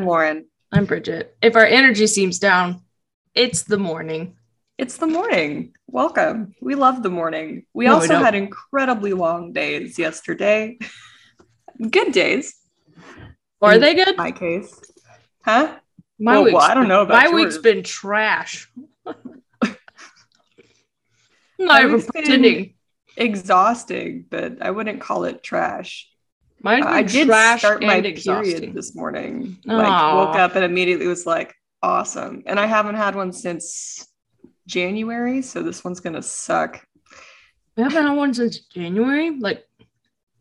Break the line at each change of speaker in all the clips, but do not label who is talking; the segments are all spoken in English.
I'm Lauren.
I'm Bridget. If our energy seems down, it's the morning.
It's the morning. Welcome. We love the morning. We
No,
also
don't.
had incredibly long days yesterday. Good days,
Are
In
they good?
my case. Huh?
My
well,
week's
well, I don't know about
my week's been trash. I'm not even pretending.
Exhausting, but I wouldn't call it trash.
Been
I did start my
and
period this morning. Like woke up and immediately was like, awesome. And I haven't had one since January, so this one's gonna suck.
We haven't had one since January. Like,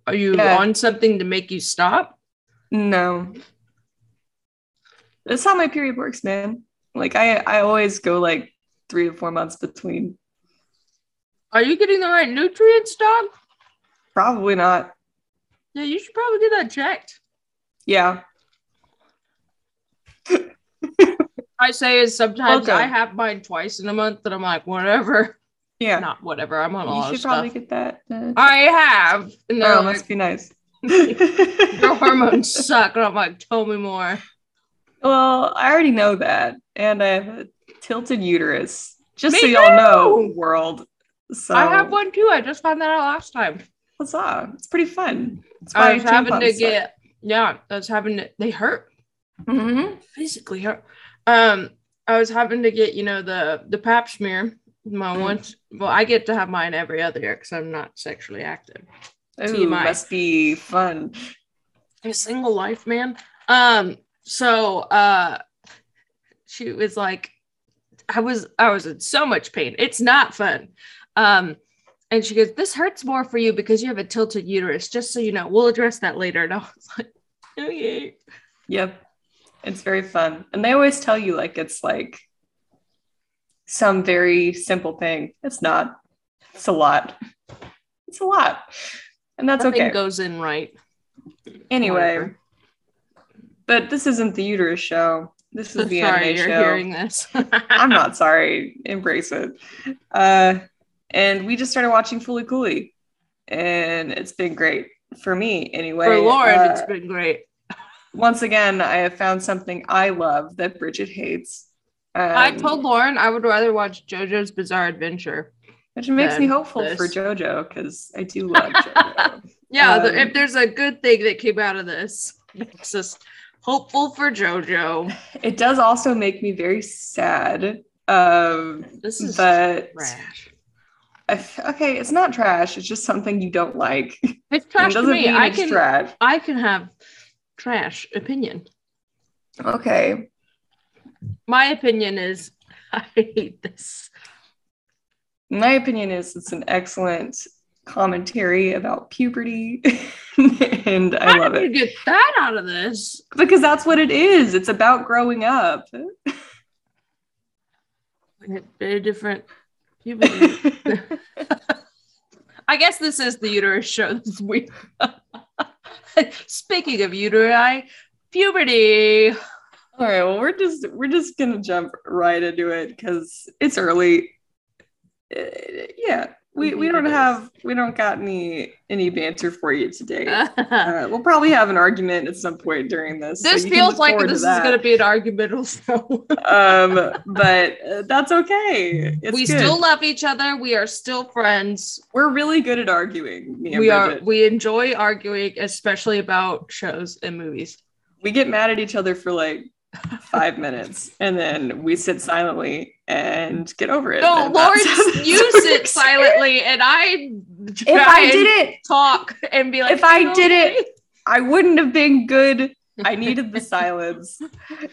are you
Yeah.
on something to make you stop?
No. That's how my period works, man. Like I I always go like three to four months between.
Are you getting the right nutrients, dog?
Probably not.
Yeah, you should probably get that checked.
Yeah.
I say is sometimes
Welcome.
I have mine twice in a month, and I'm like, whatever.
Yeah.
Not whatever. I'm on a
you
lot
should probably get that. uh,
I have. No,
oh, must be nice.
your hormones suck. And I'm like, tell me more.
well, I already know that. And I have a tilted uterus. Just
Me
so y'all know, world. So
I have one too. I just found that out last time.
Up? It's pretty fun. It's
I was having to get, yeah, I was having to, they hurt,
Mhm.
physically hurt. Um, I was having to get, you know, the the pap smear. My
Mm.
once, well, I get to have mine every other year because I'm not sexually active.
Ooh, must be fun.
a single life man um so uh she was like i was i was in so much pain it's not fun um and she goes this hurts more for you because you have a tilted uterus just so you know we'll address that later and i was like okay
Yep. It's very fun. And they always tell you like it's like some very simple thing. It's not. It's a lot. It's a lot. And that's
Nothing
okay.
goes in right
anyway,
whatever.
but this isn't the uterus show. This is the
sorry
anime
you're
show.
hearing this
I'm not sorry. Embrace it. Uh, and we just started watching Fooly Cooly, and it's been great for me anyway.
for lauren
Uh,
it's been great
once again, I have found something I love that Bridget hates. Um,
i told lauren i would rather watch jojo's bizarre adventure
which makes me hopeful for. JoJo because I do love JoJo.
yeah
Um,
if there's a good thing that came out of this makes us hopeful for jojo
it does also make me very sad. Um,
This is
but
trash.
I okay, it's not trash. It's just something you don't like.
It's
It
trash to me. I can
trash.
I can have trash opinion.
Okay,
My opinion is I hate this.
my opinion is it's an excellent commentary about puberty, and I
How
love
did
it
get that out of this?
because that's what it is. It's about growing up.
Very different puberty. I guess this is the uterus show this week. Speaking of uteri, puberty.
All right, well, we're just we're just gonna jump right into it because it's early. Uh, yeah, we, we don't have we don't got any any banter for you today. Uh, we'll probably have an argument at some point during this. so
feels like this is going to be an argument also.
um, but uh, that's okay. It's
we
good.
still love each other. We are still friends.
we're really good at arguing.
We are we enjoy arguing especially about shows and movies
we get mad at each other for like five minutes, and then we sit silently and get over it.
no
And that's Lauren's
you sit silently and i
If I did it,
talk and be like
If I did it- I wouldn't have been good. I needed the silence.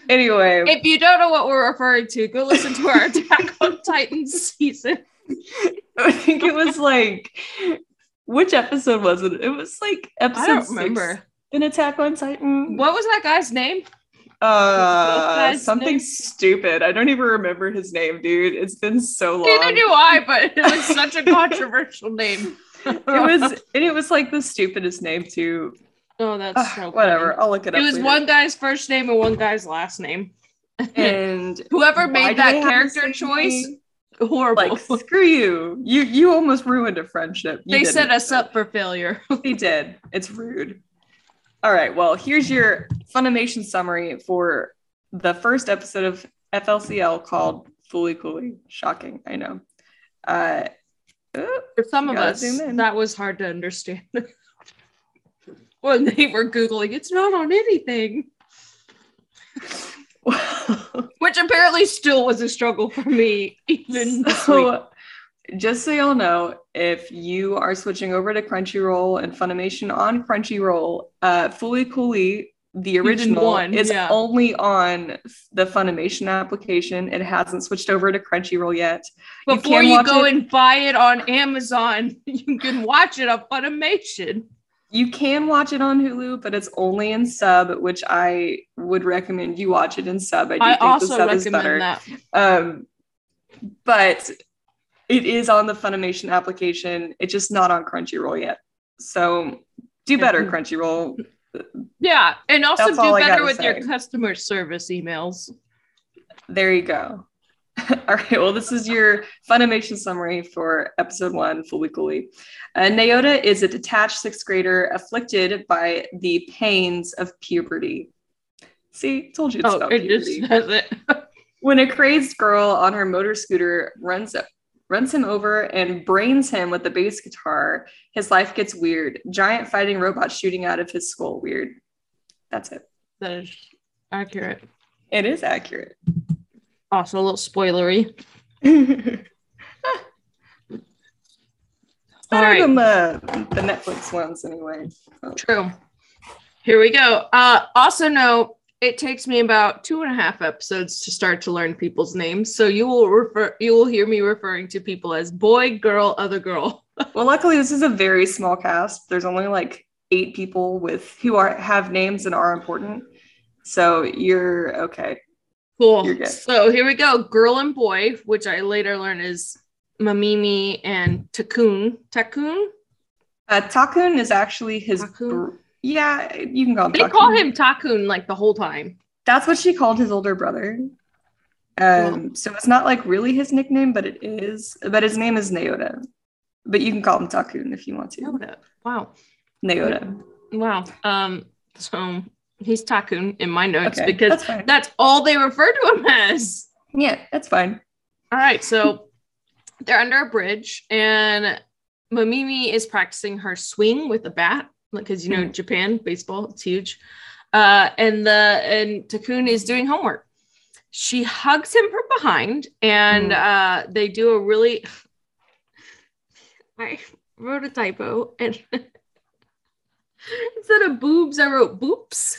Anyway,
if you don't know what we're referring to go listen to our attack on titan season
I think it was like which episode was it? It was like episode
i don't
six
remember
in Attack on Titan.
what was that guy's name
Uh, something
name?
stupid. I don't even remember his name, dude. It's been so long.
neither do i but it was such a controversial name
it was, and it was like the stupidest name too.
oh that's
Ugh,
so
whatever.
funny.
I'll look it up.
it was
later.
one guy's first name and one guy's last name
and
Whoever made that
they have the
character choice, horrible.
like screw you. You you almost ruined a friendship. You
they set us up for failure.
They did. It's rude. All right. Well, here's your Funimation summary for the first episode of FLCL called Fooly Cooly. Shocking, I know. Uh, oh,
For some of us, that was hard to understand. when they were Googling, it's not on anything, which apparently still was a struggle for me, even
so, just so y'all know, if you are switching over to Crunchyroll and Funimation on Crunchyroll, uh, Fooly Cooly, the original,
one,
is
yeah.
only on the Funimation application. It hasn't switched over to Crunchyroll yet.
Before
can
you, go
it-
and buy it on Amazon, you can watch it on Funimation.
You can watch it on Hulu, but it's only in sub, which I would recommend you watch it in sub. I do
I
think the
also
sub is better.
recommend that.
Um, but it is on the Funimation application. It's just not on Crunchyroll yet. So do better. Crunchyroll.
Yeah, and also
That's
do better with your customer service emails.
There you go. All right. Well, this is your Funimation summary for episode one, Fooly Cooly. Uh, Naota is a detached sixth grader afflicted by the pains of puberty. See, told you it's
Oh,
about
it
puberty.
just says it.
when a crazed girl on her motor scooter runs runs him over and brains him with the bass guitar, his life gets weird. Giant fighting robots shooting out of his skull. Weird. That's it.
that is accurate.
It is accurate.
Also, a little spoilery. All
Better
right.
than the, the Netflix ones, anyway.
True. Here we go. Uh, also, know it takes me about two and a half episodes to start to learn people's names. So you will refer, you will hear me referring to people as boy, girl, other girl.
Well, luckily, this is a very small cast. There's only like eight people with who are have names and are important. So you're okay.
Cool.
You're.
So here we go. Girl and boy, which I later learn is Mamimi and Takun. Takun?
Uh, Takun is actually his. Br- yeah, you can call him.
They
Takun.
call him Takun like the whole time.
That's what she called his older brother. Um, so it's not like really his nickname, but it is. But his name is Naota. But you can call him Takun if you want to.
Naota. Wow.
Naota.
Wow. Um, so he's Takun in my notes
Okay,
because
that's
that's all they refer to him as.
Yeah, that's fine.
All right, so they're under a bridge, and Mamimi is practicing her swing with a bat, because you know
Hmm.
Japan baseball, it's huge. Uh, and the and Takun is doing homework. She hugs him from behind, and
Hmm.
uh, they do a really. I wrote a typo, and instead of boobs, I wrote boops.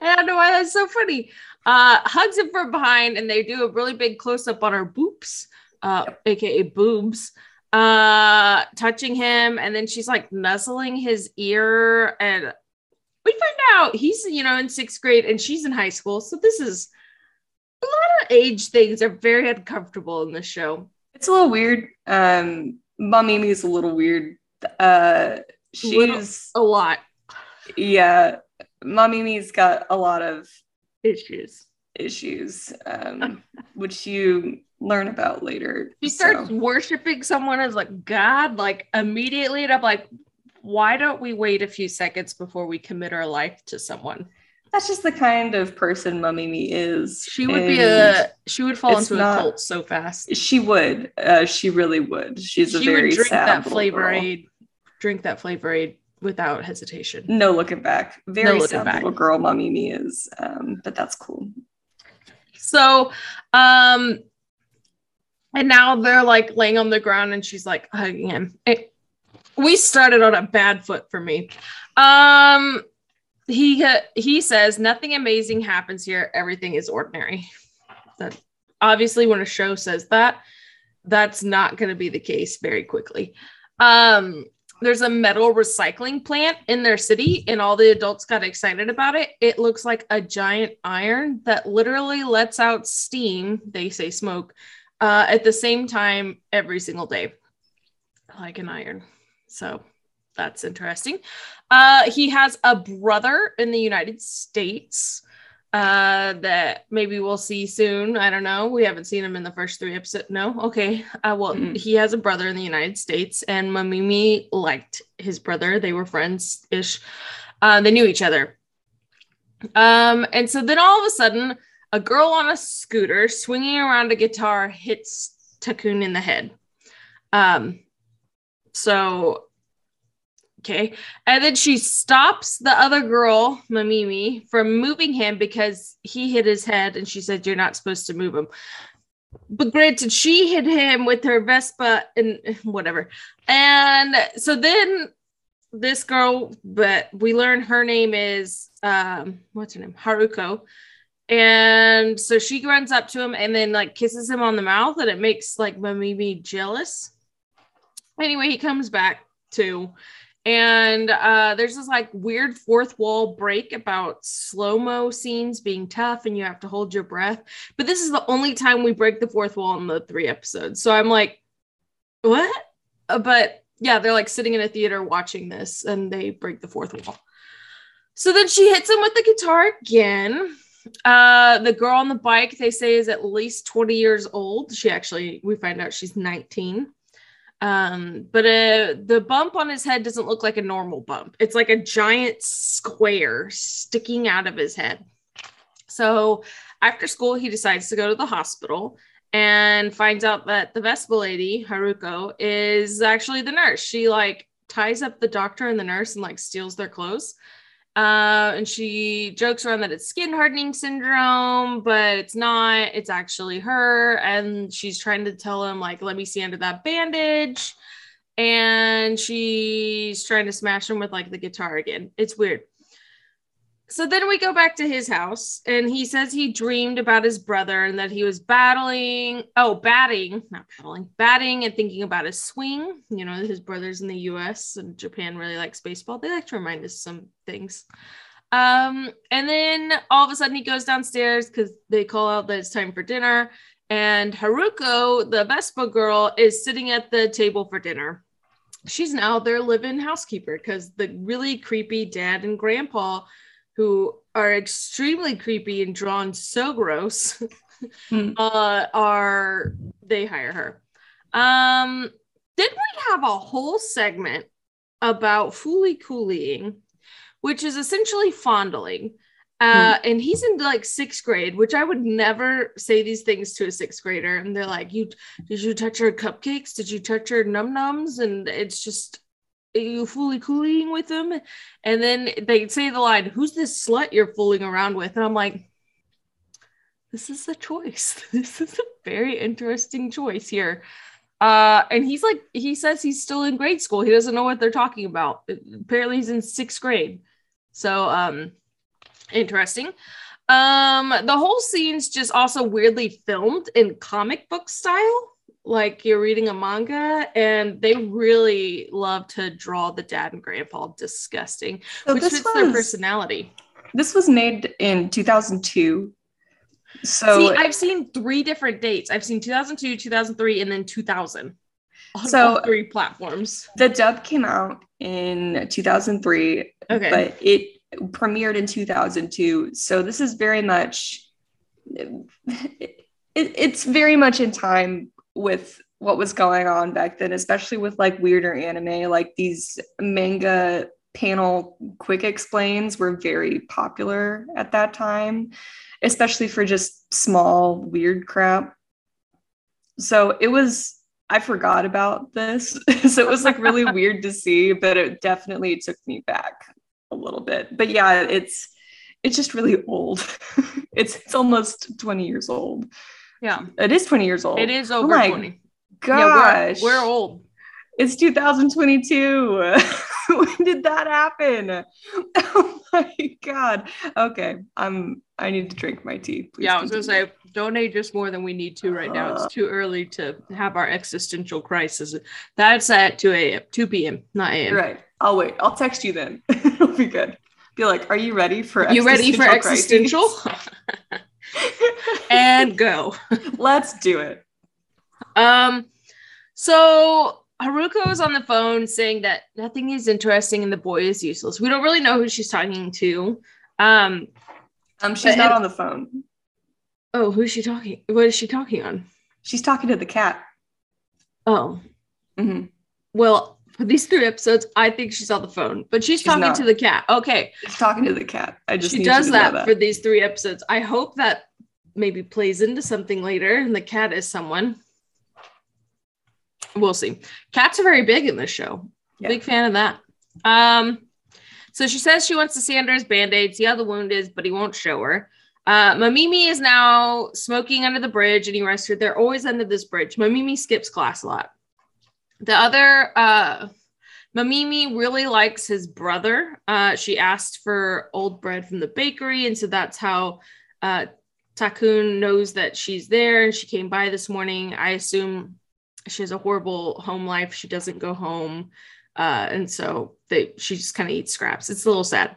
I don't know why that's so funny uh hugs him from behind and they do a really big close-up on her boobs uh aka boobs uh touching him and then she's like nuzzling his ear and we find out he's you know in sixth grade and she's in high school so this is a lot of age things are very uncomfortable in this show
It's a little weird. Um, Mamimi is a little weird. Uh,
Little-
she's
a lot
yeah. Mamimi's got a lot of
issues
issues, um, which you learn about later.
she
so.
starts worshiping someone as like god like immediately and i'm like why don't we wait a few seconds before we commit our life to someone
That's just the kind of person Mamimi is.
She would be a she would fall into
not-
a cult so fast.
She would. Uh, she really would. She's a very
would drink
sad
that flavor
girl.
aid, drink that flavor aid without hesitation.
No looking back. Very
looking
sad
back.
little girl Mamimi is. Um, but that's cool.
So, um, and now they're like laying on the ground, and she's like hugging him. It- we started on a bad foot for me. Um, he he says nothing amazing happens here. Everything is ordinary. That obviously, when a show says that, that's not going to be the case very quickly. Um, there's a metal recycling plant in their city, and all the adults got excited about it. It looks like a giant iron that literally lets out steam, they say smoke, uh, at the same time every single day, like an iron. So that's interesting. Uh, he has a brother in the United States. uh, that maybe we'll see soon. I don't know. We haven't seen him in the first three episodes. No, okay. Uh, well,
Mm-mm.
he has a brother in the United States, and Mamimi liked his brother. They were friends ish. Uh, they knew each other. Um, and so then all of a sudden, a girl on a scooter swinging around a guitar hits Takun in the head. Um, so okay, and then she stops the other girl, Mamimi, from moving him because he hit his head, and she said, "You're not supposed to move him." But granted, she hit him with her Vespa and whatever. And so then this girl, but we learn her name is um, what's her name? Haruko. And so she runs up to him and then like kisses him on the mouth, and it makes like Mamimi jealous. Anyway, he comes back too. And uh, there's this like weird fourth wall break about slow mo scenes being tough and you have to hold your breath. But this is the only time we break the fourth wall in the three episodes. So I'm like, what? Uh, but yeah, they're like sitting in a theater watching this and they break the fourth wall. So then she hits him with the guitar again. Uh, the girl on the bike, they say, is at least 20 years old. She actually, we find out she's 19. Um, but uh, the bump on his head doesn't look like a normal bump. It's like a giant square sticking out of his head. So after school, he decides to go to the hospital and finds out that the Vespa lady, Haruko, is actually the nurse. She like ties up the doctor and the nurse and like steals their clothes. Uh, and she jokes around that it's skin hardening syndrome, but it's not. It's actually her. And she's trying to tell him, like, let me see under that bandage. And she's trying to smash him with like the guitar again. It's weird. So then we go back to his house, and he says he dreamed about his brother and that he was battling, oh, batting, not battling, batting and thinking about his swing. You know, his brother's in the US and Japan really likes baseball. They like to remind us some things. Um, and then all of a sudden he goes downstairs because they call out that it's time for dinner. And Haruko, the Vespa girl, is sitting at the table for dinner. She's now their live-in housekeeper because the really creepy dad and grandpa who are extremely creepy and drawn so gross
Hmm.
uh are they hire her. Um then we have a whole segment about fooly coolying which is essentially fondling. Uh and he's in like sixth grade which i would never say these things to a sixth grader. And they're like you did you touch her cupcakes? Did you touch her num nums and it's just you fully cooling with them. And then they say the line who's this slut you're fooling around with? And i'm like this is a choice. This is a very interesting choice here. Uh and he's like he says he's still in grade school. He doesn't know what they're talking about. Apparently he's in sixth grade. So um interesting. Um the whole scene's just also weirdly filmed in comic book style like you're reading a manga and they really love to draw the dad and grandpa disgusting
So
which fits their personality
this was made in 2002. So
See, I've seen three different dates. I've seen 2002, 2003, and then 2000 on
So-
three platforms.
the dub came out in 2003,
Okay.
but it premiered in 2002. So this is very much it, it's very much in time with what was going on back then, especially with like weirder anime, like these manga panel quick explains were very popular at that time, especially for just small weird crap. So it was I forgot about this. so it was like really weird to see, but it definitely took me back a little bit. But yeah, it's it's just really old. it's it's almost 20 years old.
Yeah,
It is 20 years old.
it is
Oh
over
my
20.
Gosh.
Yeah, we're, we're old.
It's 2022. when did that happen? Oh my god. Okay. I'm I need to drink my tea. Please
yeah, I was gonna say, don't age us more than we need to right now. It's too early to have our existential crisis. That's at 2 a.m., 2 p.m., not a.m.
Right. I'll wait. I'll text you then. It'll be good. Be like, are you ready for
You ready for
existential?
And go.
Let's do it.
Um, so Haruko is on the phone saying that nothing is interesting and the boy is useless. We don't really know who she's talking to. Um,
Um, she's not
it-
on the phone.
Oh, who's she talking? What is she talking on?
She's talking to the cat.
Oh,
Mhm.
well, for these three episodes, I think she's on the phone, but she's,
She's
talking
not.
to the cat. Okay.
She's talking to the cat. I just
she
need
does
know
that, for these three episodes. I hope that maybe plays into something later and the cat is someone. We'll see. Cats are very big in this show.
Yeah.
Big fan of that. Um, so she says she wants to see under his band-aid, see how the wound is, but he won't show her. Uh, Mamimi is now smoking under the bridge and he arrests her. They're always under this bridge. Mamimi skips class a lot. The other uh Mamimi really likes his brother. Uh, she asked for old bread from the bakery, and so that's how uh, Takun knows that she's there. And she came by this morning. I assume she has a horrible home life. She doesn't go home, uh, and so they she just kind of eats scraps. It's a little sad.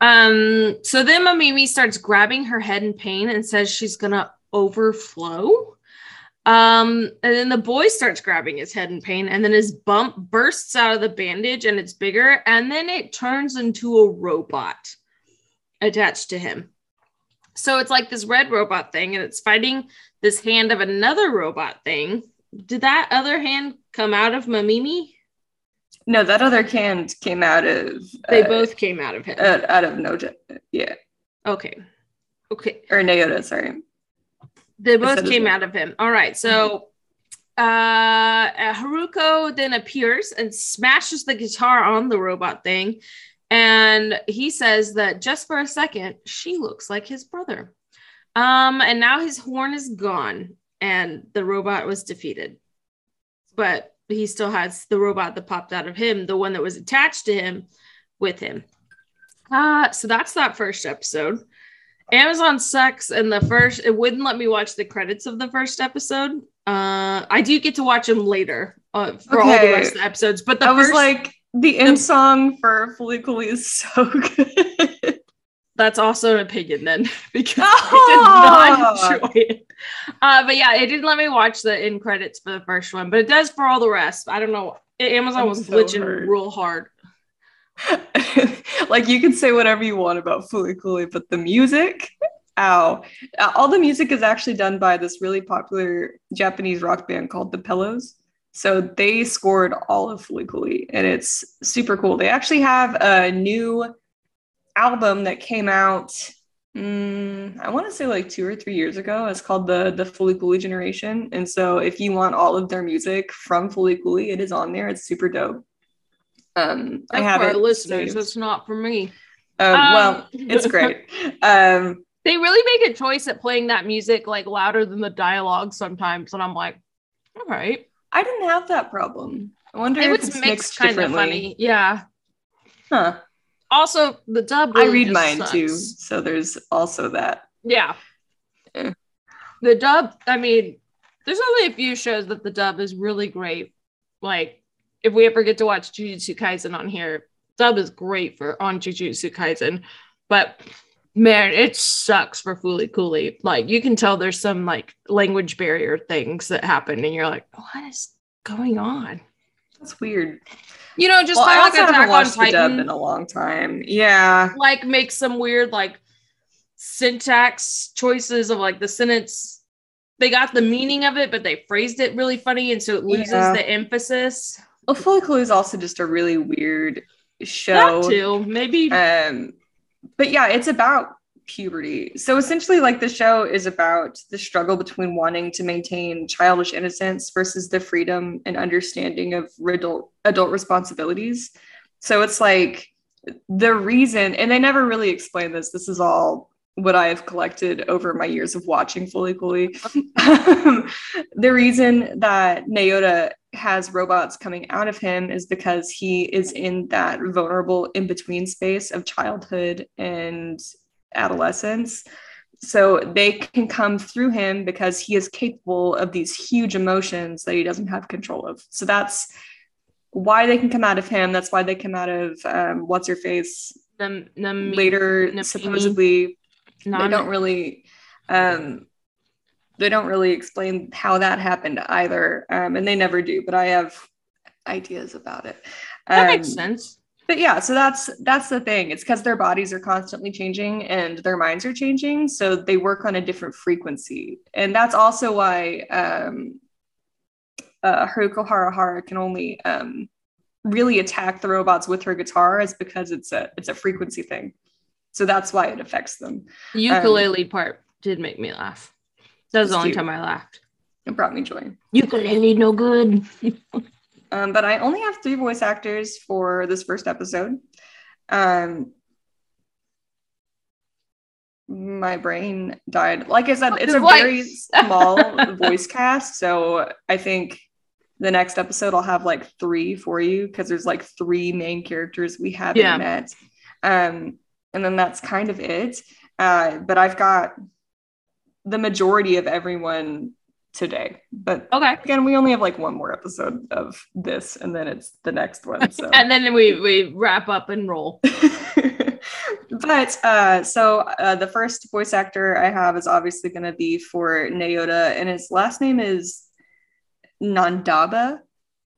Um, so then Mamimi starts grabbing her head in pain and says she's gonna overflow. Um, and then the boy starts grabbing his head in pain, and then his bump bursts out of the bandage and it's bigger, and then it turns into a robot attached to him. So it's like this red robot thing, and it's fighting this hand of another robot thing. Did that other hand come out of Mamimi?
No, that other hand came out of.
They
uh,
both came out of him.
out, out of Noja. Yeah,
okay. Okay.
or Naota. Sorry.
They both came out of him. All right. So uh Haruko then appears and smashes the guitar on the robot thing. And he says that just for a second, she looks like his brother. Um, and now his horn is gone and the robot was defeated. But he still has the robot that popped out of him, the one that was attached to him with him. Uh, so that's that first episode. Amazon sucks, and the first it wouldn't let me watch the credits of the first episode. Uh, I do get to watch them later uh, for all the rest of the episodes, but the
I was like, the end song for Fooly Cooly is so good.
that's also an opinion then because
Ah!
I did not enjoy it. Uh, but yeah, it didn't let me watch the end credits for the first one, but it does for all the rest. I don't know. Amazon
I'm
was
so
glitching
hurt.
real hard.
like you can say whatever you want about Fooly Cooly, but the music, ow. Uh, All the music is actually done by this really popular Japanese rock band called The Pillows. So they scored all of Fooly Cooly, and it's super cool. They actually have a new album that came out. mm, I want to say like two or three years ago. It's called the the Fully Cooley Generation, and so if you want all of their music from Fooly Cooly, it is on there. It's super dope. Um, I have
our listeners.
saved.
That's not for me.
Um,
Um,
well, it's great. Um,
They really make a choice at playing that music like louder than the dialogue sometimes, and I'm like, all right.
I didn't have that problem. I wonder
It
if it's
mixed
mixed
kind of funny. Yeah.
Huh.
Also, the dub.
I read mine
sucks.
too, so there's also that.
Yeah.
Yeah.
The dub, I mean, there's only a few shows that the dub is really great. Like, if we ever get to watch Jujutsu Kaisen on here, dub is great for on Jujutsu Kaisen. But man, it sucks for Fooly Cooly. Like, you can tell there's some like language barrier things that happen, and you're like, what is going on?
That's weird.
You know, just
well, I haven't
Attack on Titan.
in a long time. Yeah.
like make some weird like syntax choices of like the sentence they got the meaning of it but they phrased it really funny and so it loses
Yeah.
the emphasis
Well, Fooly Cooly is also just a really weird show.
that too maybe
Um, but yeah, it's about puberty. So essentially, like the show is about the struggle between wanting to maintain childish innocence versus the freedom and understanding of adult adult responsibilities. So it's like the reason, and they never really explain this. This is all what I have collected over my years of watching Fooly Cooly. the reason that Naota has robots coming out of him is because he is in that vulnerable in between space of childhood and adolescence. So they can come through him because he is capable of these huge emotions that he doesn't have control of. So that's why they can come out of him. That's why they come out of um, what's your face
the, the
later. Supposedly, they don't really um they don't really explain how that happened either um and they never do but i have ideas about it
that
um,
makes sense
but yeah, so that's that's the thing. It's because their bodies are constantly changing and their minds are changing, so they work on a different frequency, and that's also why um, uh, Haruko Haruhara can only um, really attack the robots with her guitar, is because it's a it's a frequency thing. So that's why it affects them.
The ukulele um, part did make me laugh. That was the only time I laughed.
It brought me joy.
Ukulele no good.
um, but I only have three voice actors for this first episode. Um, my brain died. Like I said, it's a very small voice cast. So I think the next episode I'll have like three for you because there's like three main characters we haven't yeah. met. Um, and then that's kind of it. Uh, but I've got the majority of everyone today. But
okay,
again, we only have like one more episode of this, and then it's the next one. So
and then we we wrap up and roll.
but uh, so uh, the first voice actor I have is obviously going to be for Naota, and his last name is Nandaba.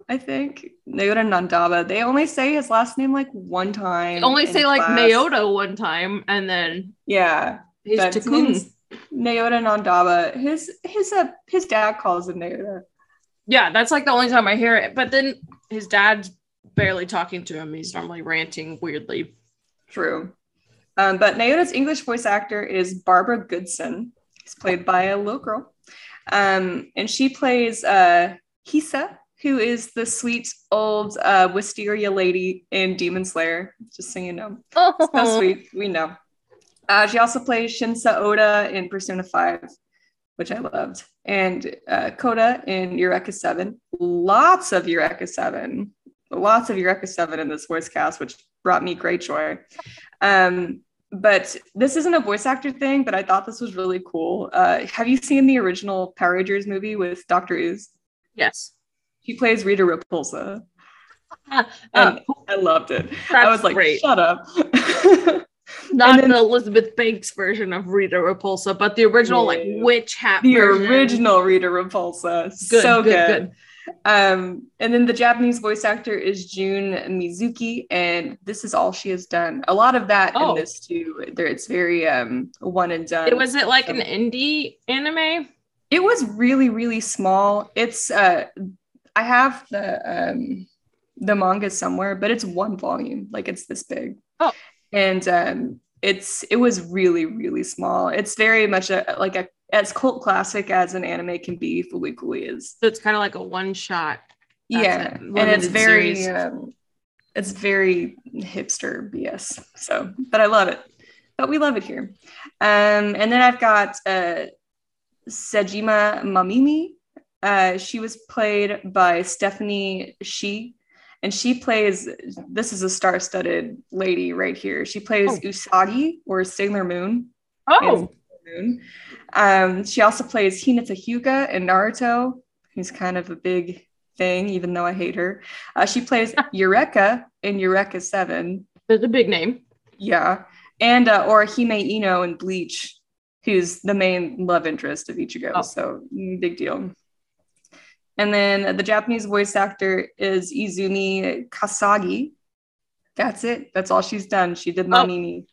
I think Naota Nandaba. They only say his last name like one time. They
only say class. like Naota one time, and then
yeah,
his Takun.
Naota Nandaba. His his uh, his dad calls him Naota.
Yeah, that's like the only time I hear it. But then his dad's barely talking to him. He's normally ranting weirdly.
True. Um, but Naota's English voice actor is Barbara Goodson. He's played by a little girl. Um, and she plays uh, Hisa, who is the sweet old uh, wisteria lady in Demon Slayer. Just so you know. Oh. So sweet. We know. Uh, she also plays Shinya Oda in Persona 5, which I loved, and uh, Koda in Eureka 7. Lots of Eureka 7. Lots of Eureka 7 in this voice cast, which brought me great joy. Um, but this isn't a voice actor thing, but I thought this was really cool. Uh, have you seen the original Power Rangers movie with Dr. Ooze?
Yes.
He plays Rita Repulsa. Uh, and I loved it. I was like, great. shut up.
Not then, the Elizabeth Banks version of Rita Repulsa, but the original like witch hat.
The version. original Rita Repulsa. Good, so good. good. good. Um, and then the Japanese voice actor is Jun Mizuki, and this is all she has done. A lot of that oh. in this too. There, it's very um one and done.
It was it like an indie anime?
It was really really small. It's uh, I have the um the manga somewhere, but it's one volume. Like it's this big.
Oh,
and um, it's it was really really small. It's very much a like a as cult classic as an anime can be. Fooly Cooly is.
So it's kind of like a one shot.
Yeah, and it's very um, it's very hipster BS. So, but I love it. But we love it here. Um, and then I've got uh, Sejima Mamimi. Uh, she was played by Stephanie Sheh and she plays this is a star-studded lady right here. She plays oh. usagi or sailor moon.
Oh.
Moon. Um, she also plays hinata hyuga in naruto. Who's kind of a big thing even though i hate her. Uh, she plays eureka in eureka 7
that's a big name.
Yeah. And uh, Orihime Inoue in bleach who's the main love interest of ichigo. Oh. so big deal and then the Japanese voice actor is Izumi Kasagi. That's it. That's all she's done. She did Mamimi. Oh.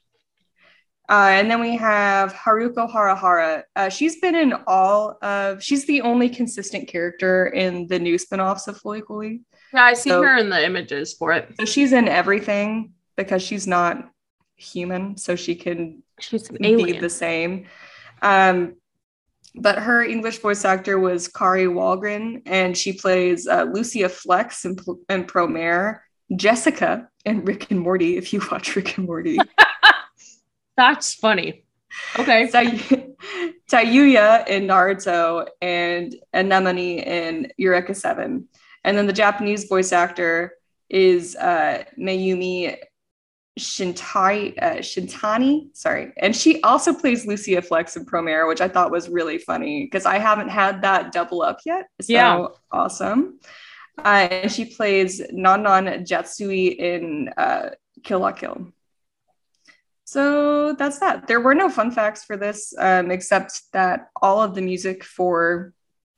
Uh, and then we have Haruko Haruhara. Uh, she's been in all of, she's the only consistent character in the new spinoffs of Cooly.
Yeah, I see so, her in the images for it.
So she's in everything because she's not human, so she can
she's
be the same. Um, but her English voice actor was Kari Wahlgren, and she plays uh, Lucia Fex in, in Promare, Jessica in Rick and Morty, if you watch Rick and Morty.
That's funny. Okay.
Tay- Tayuya in Naruto and Anemone in Eureka 7. And then the Japanese voice actor is uh, Mayumi Shintai uh, Shintani, sorry, and she also plays Lucia Fex in Promare, which I thought was really funny because I haven't had that double up yet. So
yeah.
awesome. Uh, and she plays Non Non Jatsui in uh, Kill La Kill. So that's that. There were no fun facts for this, um, except that all of the music for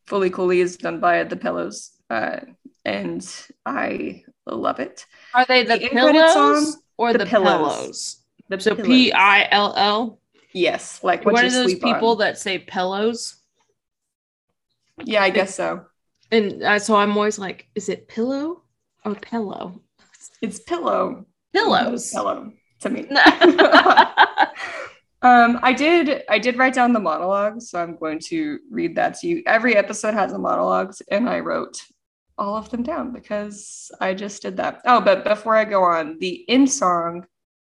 Fooly Cooly is done by the Pillows, uh, and I Love it.
Are they the,
The
pillows
song,
or
the
the,
pillows.
pillows?
The
So. P I L L.
Yes, like what
One
you
of those people
on.
that say pillows.
Yeah, I guess so.
And uh, so I'm always like, is it pillow or pillow?
It's pillow.
Pillows.
Pillow to me. Um, I did I did write down the monologue, so I'm going to read that to you. Every episode has a monologue, and I wrote all of them down because I just did that. Oh, but before I go on, the end song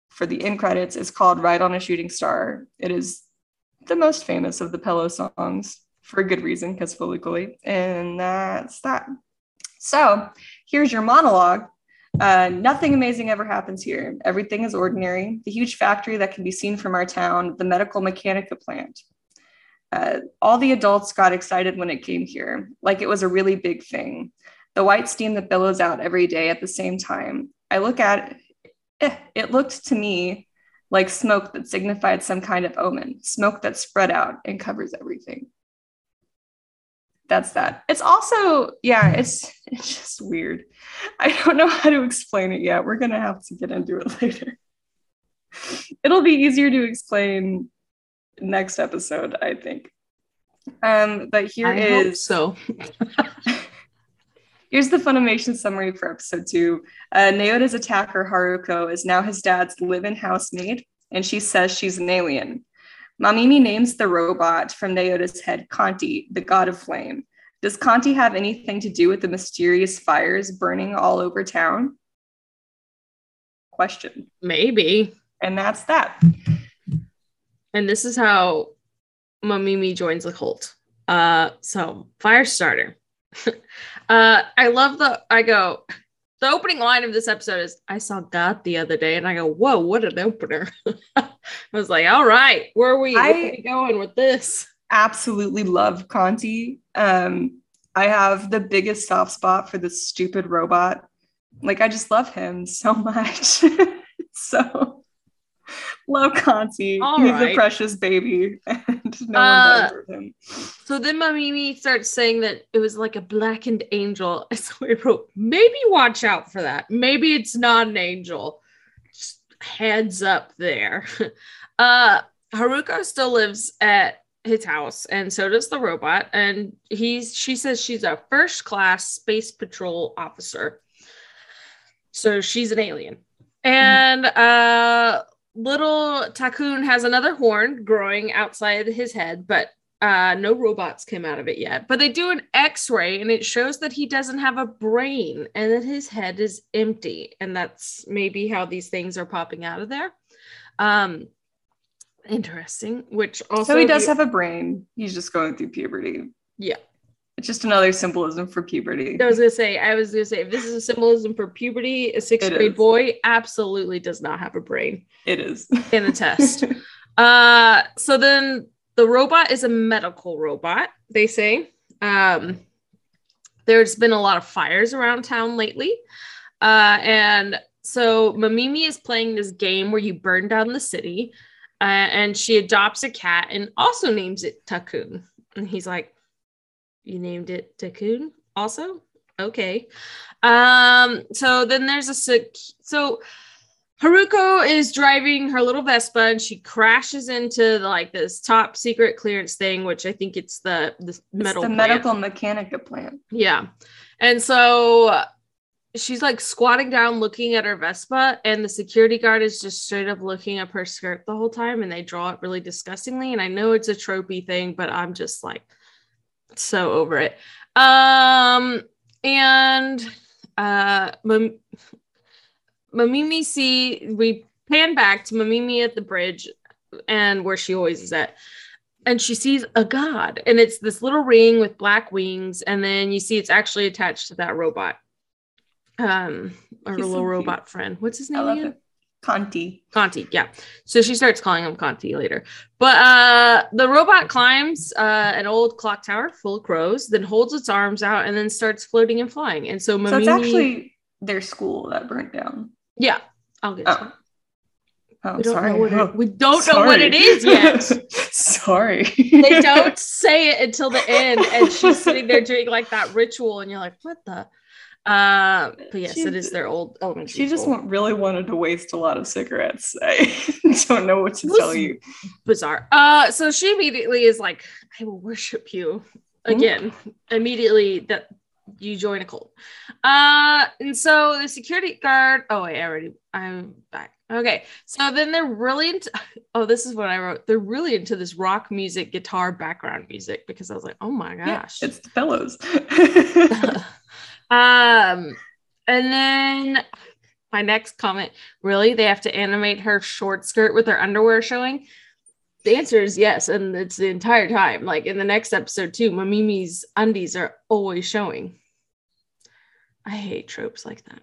for the end credits is called Ride on a Shooting Star. It is the most famous of the Pillow songs for a good reason, because Fully And that's that. So here's your monologue. Uh, nothing amazing ever happens here. Everything is ordinary. The huge factory that can be seen from our town, the medical mechanica plant. Uh, all the adults got excited when it came here, like it was a really big thing. The white steam that billows out every day at the same time. I look at it, eh, it looked to me like smoke that signified some kind of omen, smoke that spread out and covers everything. That's that. It's also, yeah, it's it's just weird. I don't know how to explain it yet. We're gonna have to get into it later. It'll be easier to explain next episode, I think. Um, but here
I
is
hope so.
Here's the Funimation summary for episode two. Uh, Naota's attacker, Haruko, is now his dad's live in housemaid, and she says she's an alien. Mamimi names the robot from Naota's head Canti, the god of flame. Does Canti have anything to do with the mysterious fires burning all over town? Question.
Maybe.
And that's that.
And this is how Mamimi joins the cult. Uh, so fire starter. uh, I love the. I go. The opening line of this episode is, "I saw God the other day," and I go, "Whoa, what an opener!" I was like, "All right, where are we, where
I-
are we going with this?"
Absolutely love Canti. Um, I have the biggest soft spot for this stupid robot. Like, I just love him so much. so love Canti.
All
He's a precious baby, and no
Uh,
one him.
So then Mamimi starts saying that it was like a blackened angel. And so I wrote, maybe watch out for that. Maybe it's not an angel. Just heads up there. Uh Haruko still lives at his house, and so does the robot. And he's she says she's a first class space patrol officer. So she's an alien. And uh little Takun has another horn growing outside his head, but uh, no robots came out of it yet. But they do an x ray and it shows that he doesn't have a brain and that his head is empty. And that's maybe how these things are popping out of there. Um, interesting, which also.
So he does
the-
have a brain. He's just going through puberty.
Yeah.
It's just another symbolism for puberty.
I was gonna say, I was gonna say, if this is a symbolism for puberty, a sixth
It
grade
is.
boy absolutely does not have a brain.
It is.
in a test. uh, so then the robot is a medical robot, they say. Um, there's been a lot of fires around town lately. Uh, and so Mamimi is playing this game where you burn down the city. Uh, and she adopts a cat and also names it Takun. And he's like, You named it Takun also? Okay. Um, so then there's a sec- so Haruko is driving her little Vespa and she crashes into like this top secret clearance thing, which I think it's the the
It's
metal
the
plant.
medical mechanica plant.
Yeah. And so she's like squatting down looking at her Vespa, and the security guard is just straight up looking up her skirt the whole time, and they draw it really disgustingly. And I know it's a tropey thing, but I'm just like so over it. Um, and uh, Mam- Mamimi see we pan back to Mamimi at the bridge and where she always is at and she sees a god and it's this little ring with black wings and then you see it's actually attached to that robot um our
He's so
little
cute.
robot friend what's his name
love
again
it. Canti.
Canti, yeah. So she starts calling him Conti later. But uh the robot climbs uh an old clock tower full of crows, then holds its arms out and then starts floating and flying. And so Mamimi,
So it's actually their school that burnt down.
yeah, I'll get to it.
Oh,
We don't
sorry.
know what
Oh,
it, we don't know what it is yet.
sorry.
they don't say it until the end and she's sitting there doing like that ritual and you're like what the Uh, but yes,
She-
it is their old elementary.
She just
school.
wa- really wanted to waste a lot of cigarettes. I don't know what to tell you.
bizarre. Uh, so she immediately is like, "I will worship you
Hmm?
again." Immediately that you join a cult. Uh, and so the security guard. Oh, wait, I already. I'm back. Okay, so then they're really into. Oh, this is what I wrote. They're really into this rock music, guitar background music because I was like, "Oh my
Yeah,
gosh!"
it's the pillows.
um, and then my next comment really, they have to animate her short skirt with her underwear showing? The answer is yes, and it's the entire time. Like in the next episode, too, Mamimi's undies are always showing. I hate tropes like that.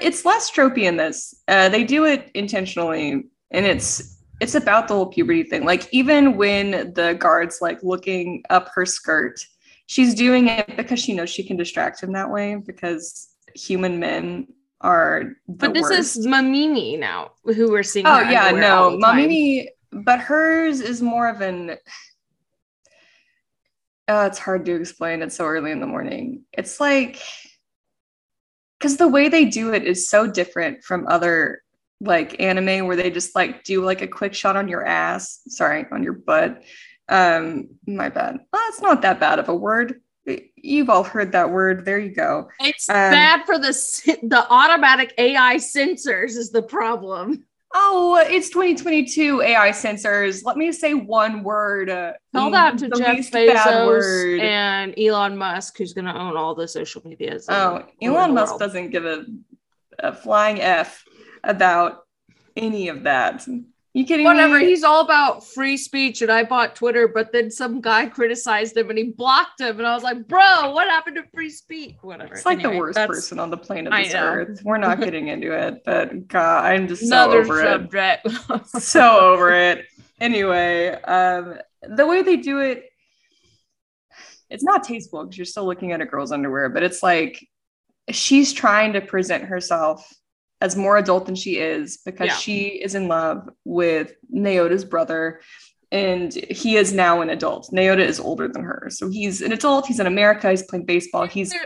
it's less tropey in this. Uh, they do it intentionally, and it's it's about the whole puberty thing. Like even when the guards like looking up her skirt, she's doing it because she knows she can distract him that way. Because human men are. The
But this
worst.
is Mamimi now, who we're seeing.
Oh yeah, no. Mamimi, but hers is more of an. Uh, it's hard to explain. It's so early in the morning. It's like, because the way they do it is so different from other like anime where they just like do like a quick shot on your ass. Sorry, on your butt. Um, my bad. Well, it's not that bad of a word. You've all heard that word. There you go.
It's
Um,
bad for the the automatic AI censors is the problem.
Oh, it's 2022 AI censors. Let me say one word. uh,
Tell that to
the
Jeff Bezos and Elon Musk, who's going to own all the social medias.
Oh, Elon Musk
world.
doesn't give a, a flying F about any of that. You kidding
Whatever.
me?
He's all about free speech, and I bought Twitter, but then some guy criticized him and he blocked him, and I was like, "Bro, what happened to free speech?" Whatever.
It's like
Anyway,
the worst
that's
person on the planet this earth. We're not getting into it, but God, I'm just so
Another
over it.
subject.
so over it. Anyway, um, the way they do it, it's not tasteful because you're still looking at a girl's underwear, but it's like she's trying to present herself as more adult than she is because
Yeah.
she is in love with Naota's brother. And he is now an adult. Naota is older than her. So he's an adult. He's in America. He's playing baseball. He's got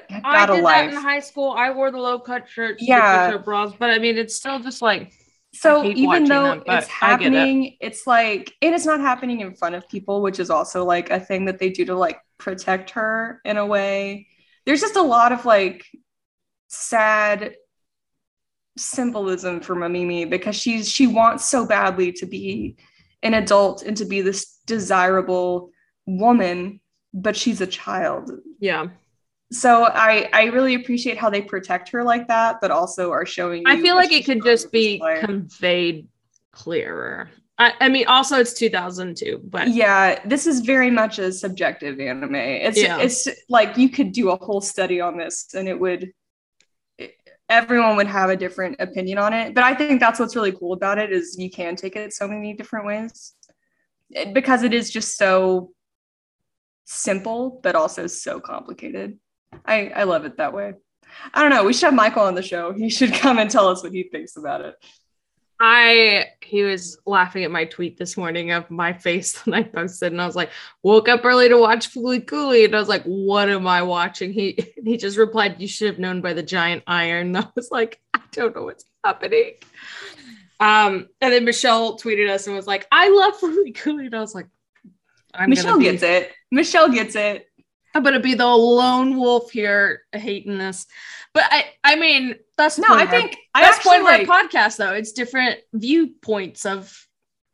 a
did that
life.
in high school. I wore the low cut shirts,
Yeah.
bras, but I mean, it's still just like
So even though
them,
it's
I get it.
happening, it's like, and it's not happening in front of people, which is also like a thing that they do to like protect her in a way. There's just a lot of like sad symbolism for Mamimi because she's she wants so badly to be an adult and to be this desirable woman, but she's a child.
yeah.
So I I really appreciate how they protect her like that, but also are showing.
I feel like it could just be
display.
conveyed clearer. I, I mean, also it's 2002, but
yeah this is very much a subjective anime it's
Yeah.
it's like you could do a whole study on this and it would everyone would have a different opinion on it. But i think that's what's really cool about it is you can take it so many different ways. Because it is just so simple but also so complicated. I i love it that way. I don't know. We should have michael on the show. He should come and tell us what he thinks about it
I he was laughing at my tweet this morning of my face that I posted, and I was like, woke up early to watch Fooly Cooly, and I was like, what am I watching? He he just replied, You should have known by the giant iron. And I was like, I don't know what's happening. Um, and then Michelle tweeted us and was like, I love Fooly Cooly. And I was like, I'm
michelle
be,
gets it michelle gets it
I'm gonna be the lone wolf here hating this. But I I mean that's
no i
of our-
think i
that's point of
like
our podcast though. It's different viewpoints of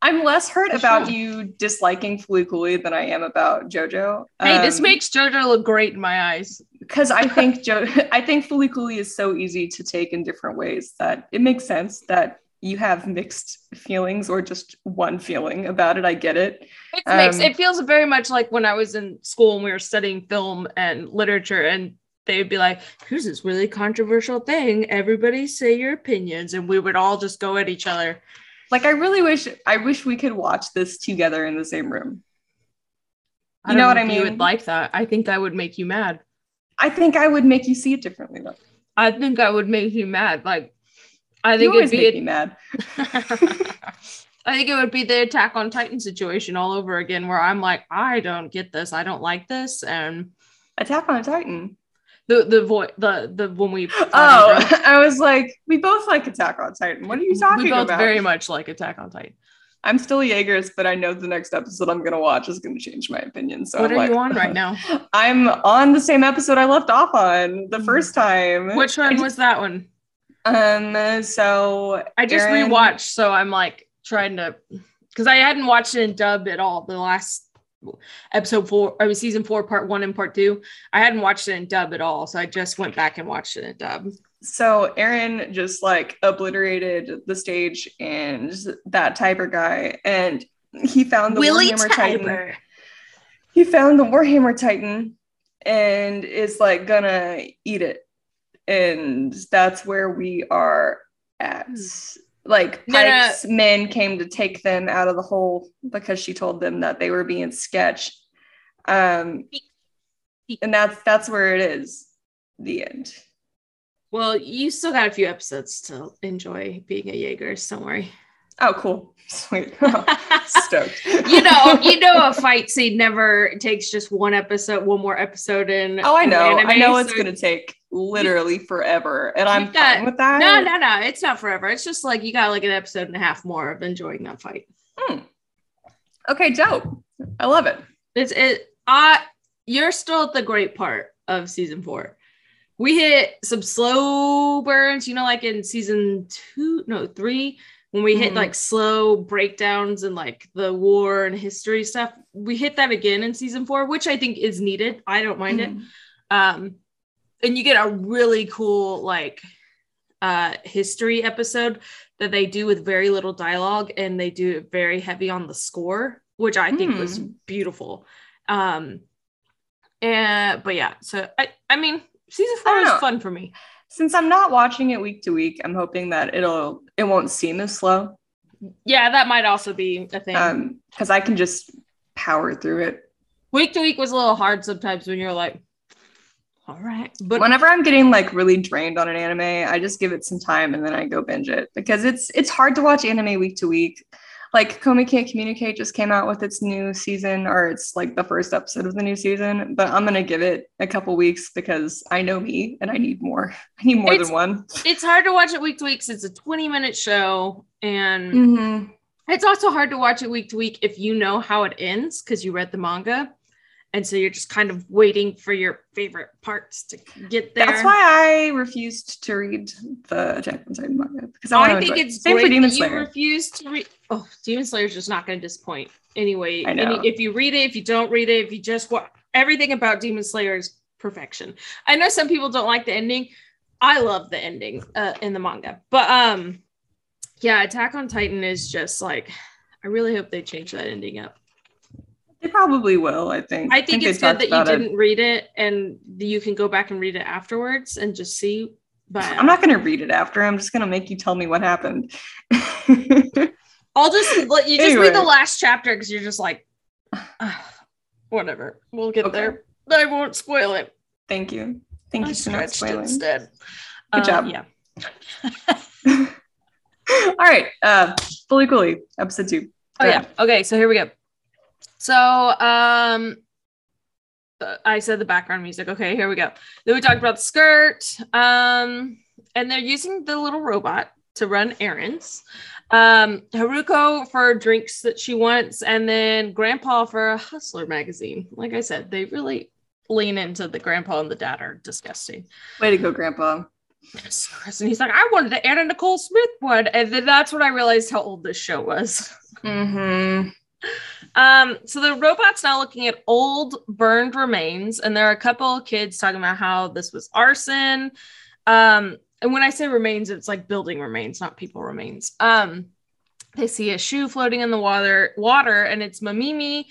I'm less hurt about
sure.
you disliking Cooly than I am about JoJo.
Hey, this
Um,
makes JoJo look great in my eyes.
because I think Jo I think Cooly is so easy to take in different ways that it makes sense that you have mixed feelings or just one feeling about it. I get it.
It's mixed.
Um,
It feels very much like when I was in school and we were studying film and literature, and they would be like, "Here's this really controversial thing. Everybody say your opinions," and we would all just go at each other.
Like I really wish I wish we could watch this together in the same room.
I
You
don't
know what I
if You
mean?
would like that. I think that would make you mad.
I think I would make you see it differently though.
I think I would make you mad. Like, I think
always
it'd be.
me mad.
I think it would be the Attack on Titan situation all over again, where I'm like, I don't get this. I don't like this, and
Attack on a Titan.
The the voice the the when we
Oh, I was like, we both like Attack on Titan. What are you talking about?
we both
about?
very much like Attack on Titan.
I'm still Jaegers, but I know the next episode I'm gonna watch is gonna change my opinion. So
what
I'm
are
like,
you on right now?
I'm on the same episode I left off on the
Mhm.
first time.
Which one was that one?
Um. So
I just
Eren-
rewatched, so I'm like trying to because I hadn't watched it in dub at all. The last episode four, I was season four, part one and part two. I hadn't watched it in dub at all, so I just went back and watched it in dub.
So Eren just like obliterated the stage and that Tybur guy, and he found the Warhammer Titan. He found the Warhammer Titan and is like gonna eat it, and that's where we are at.
Hmm.
Like
No, no.
Men came to take them out of the hole because she told them that they were being sketched. Um, and that's that's where it is. The end.
Well, you still got a few episodes to enjoy being a Jaeger. So don't worry.
Oh, cool. Sweet. Stoked.
you know, you know, a fight scene never takes just one episode, one more episode in.
Oh, I know. I
anime,
know it's
so-
gonna take literally forever, and I'm
got-
fine with that.
No, no, no. It's not forever. It's just like you got like an episode and a half more of enjoying that fight.
Okay, dope. I love it.
It's it. I you're still at the great part of season four. We hit some slow burns, you know, like in season two, no three, when we hit
Mhm.
like slow breakdowns and like the war and history stuff. We hit that again in season four, which I think is needed. I don't mind it.
Mhm.
um and you get a really cool like uh history episode that they do with very little dialogue and they do it very heavy on the score which i think was
Hmm.
beautiful um and but yeah so i i mean season four was fun for me
Since I'm not watching it week to week, I'm hoping that it'll it won't seem as slow.
yeah that might also be a thing
Um, because I can just power through it.
week to week was a little hard sometimes when you're like all right but
Whenever I'm getting like really drained on an anime, I just give it some time and then I go binge it because it's it's hard to watch anime week to week. Like Komi Can't Communicate just came out with its new season, or it's like the first episode of the new season. But I'm gonna give it a couple weeks because I know me and I need more. I need more
It's-
than one.
it's hard to watch it week to week 'cause it's a 20 minute show and
Mhm.
It's also hard to watch it week to week if you know how it ends because you read the manga. And so you're just kind of waiting for your favorite parts to get there.
That's why I refused to read the Attack on Titan manga because I,
I, think
enjoy
it's
same
great
for Demon
you
Slayer.
refuse to read. Oh, Demon Slayer's just not going to disappoint. Anyway,
I know.
any- if you read it, if you don't read it, if you just watch everything about Demon Slayer is perfection. I know some people don't like the ending. I love the ending uh, in the manga, but um, yeah, Attack on Titan is just like I really hope they change that ending up.
They probably will. I think.
I think
they
it's good that you
it.
didn't read it and you can go back and read it afterwards and just see. But
I'm not going to read it after. I'm just going to make you tell me what happened.
I'll just let you just read the last chapter because you're just like, "Ah, whatever. We'll get
Okay.
there. I won't spoil it.
Thank you. Thank
I
you for not spoiling.
instead.
Good
Uh,
job.
Yeah.
All right. Uh, Fooly Cooly, episode two.
Oh yeah. Okay, so here we go. So um I said the background music. Okay, here we go. Then we talked about the skirt. Um and they're using the little robot to run errands. Um Haruko for drinks that she wants and then grandpa for a hustler magazine. Like I said, they really lean into the grandpa and the dad are disgusting.
Way to go, Grandpa.
Gross. And he's like, I wanted the Anna Nicole Smith one. And then that's when I realized how old this show was.
Mm-hmm.
Um, so the robot's now looking at old burned remains, and there are a couple of kids talking about how this was arson. Um, and when I say remains, it's like building remains, not people remains. Um, they see a shoe floating in the water, water, and it's Mamimi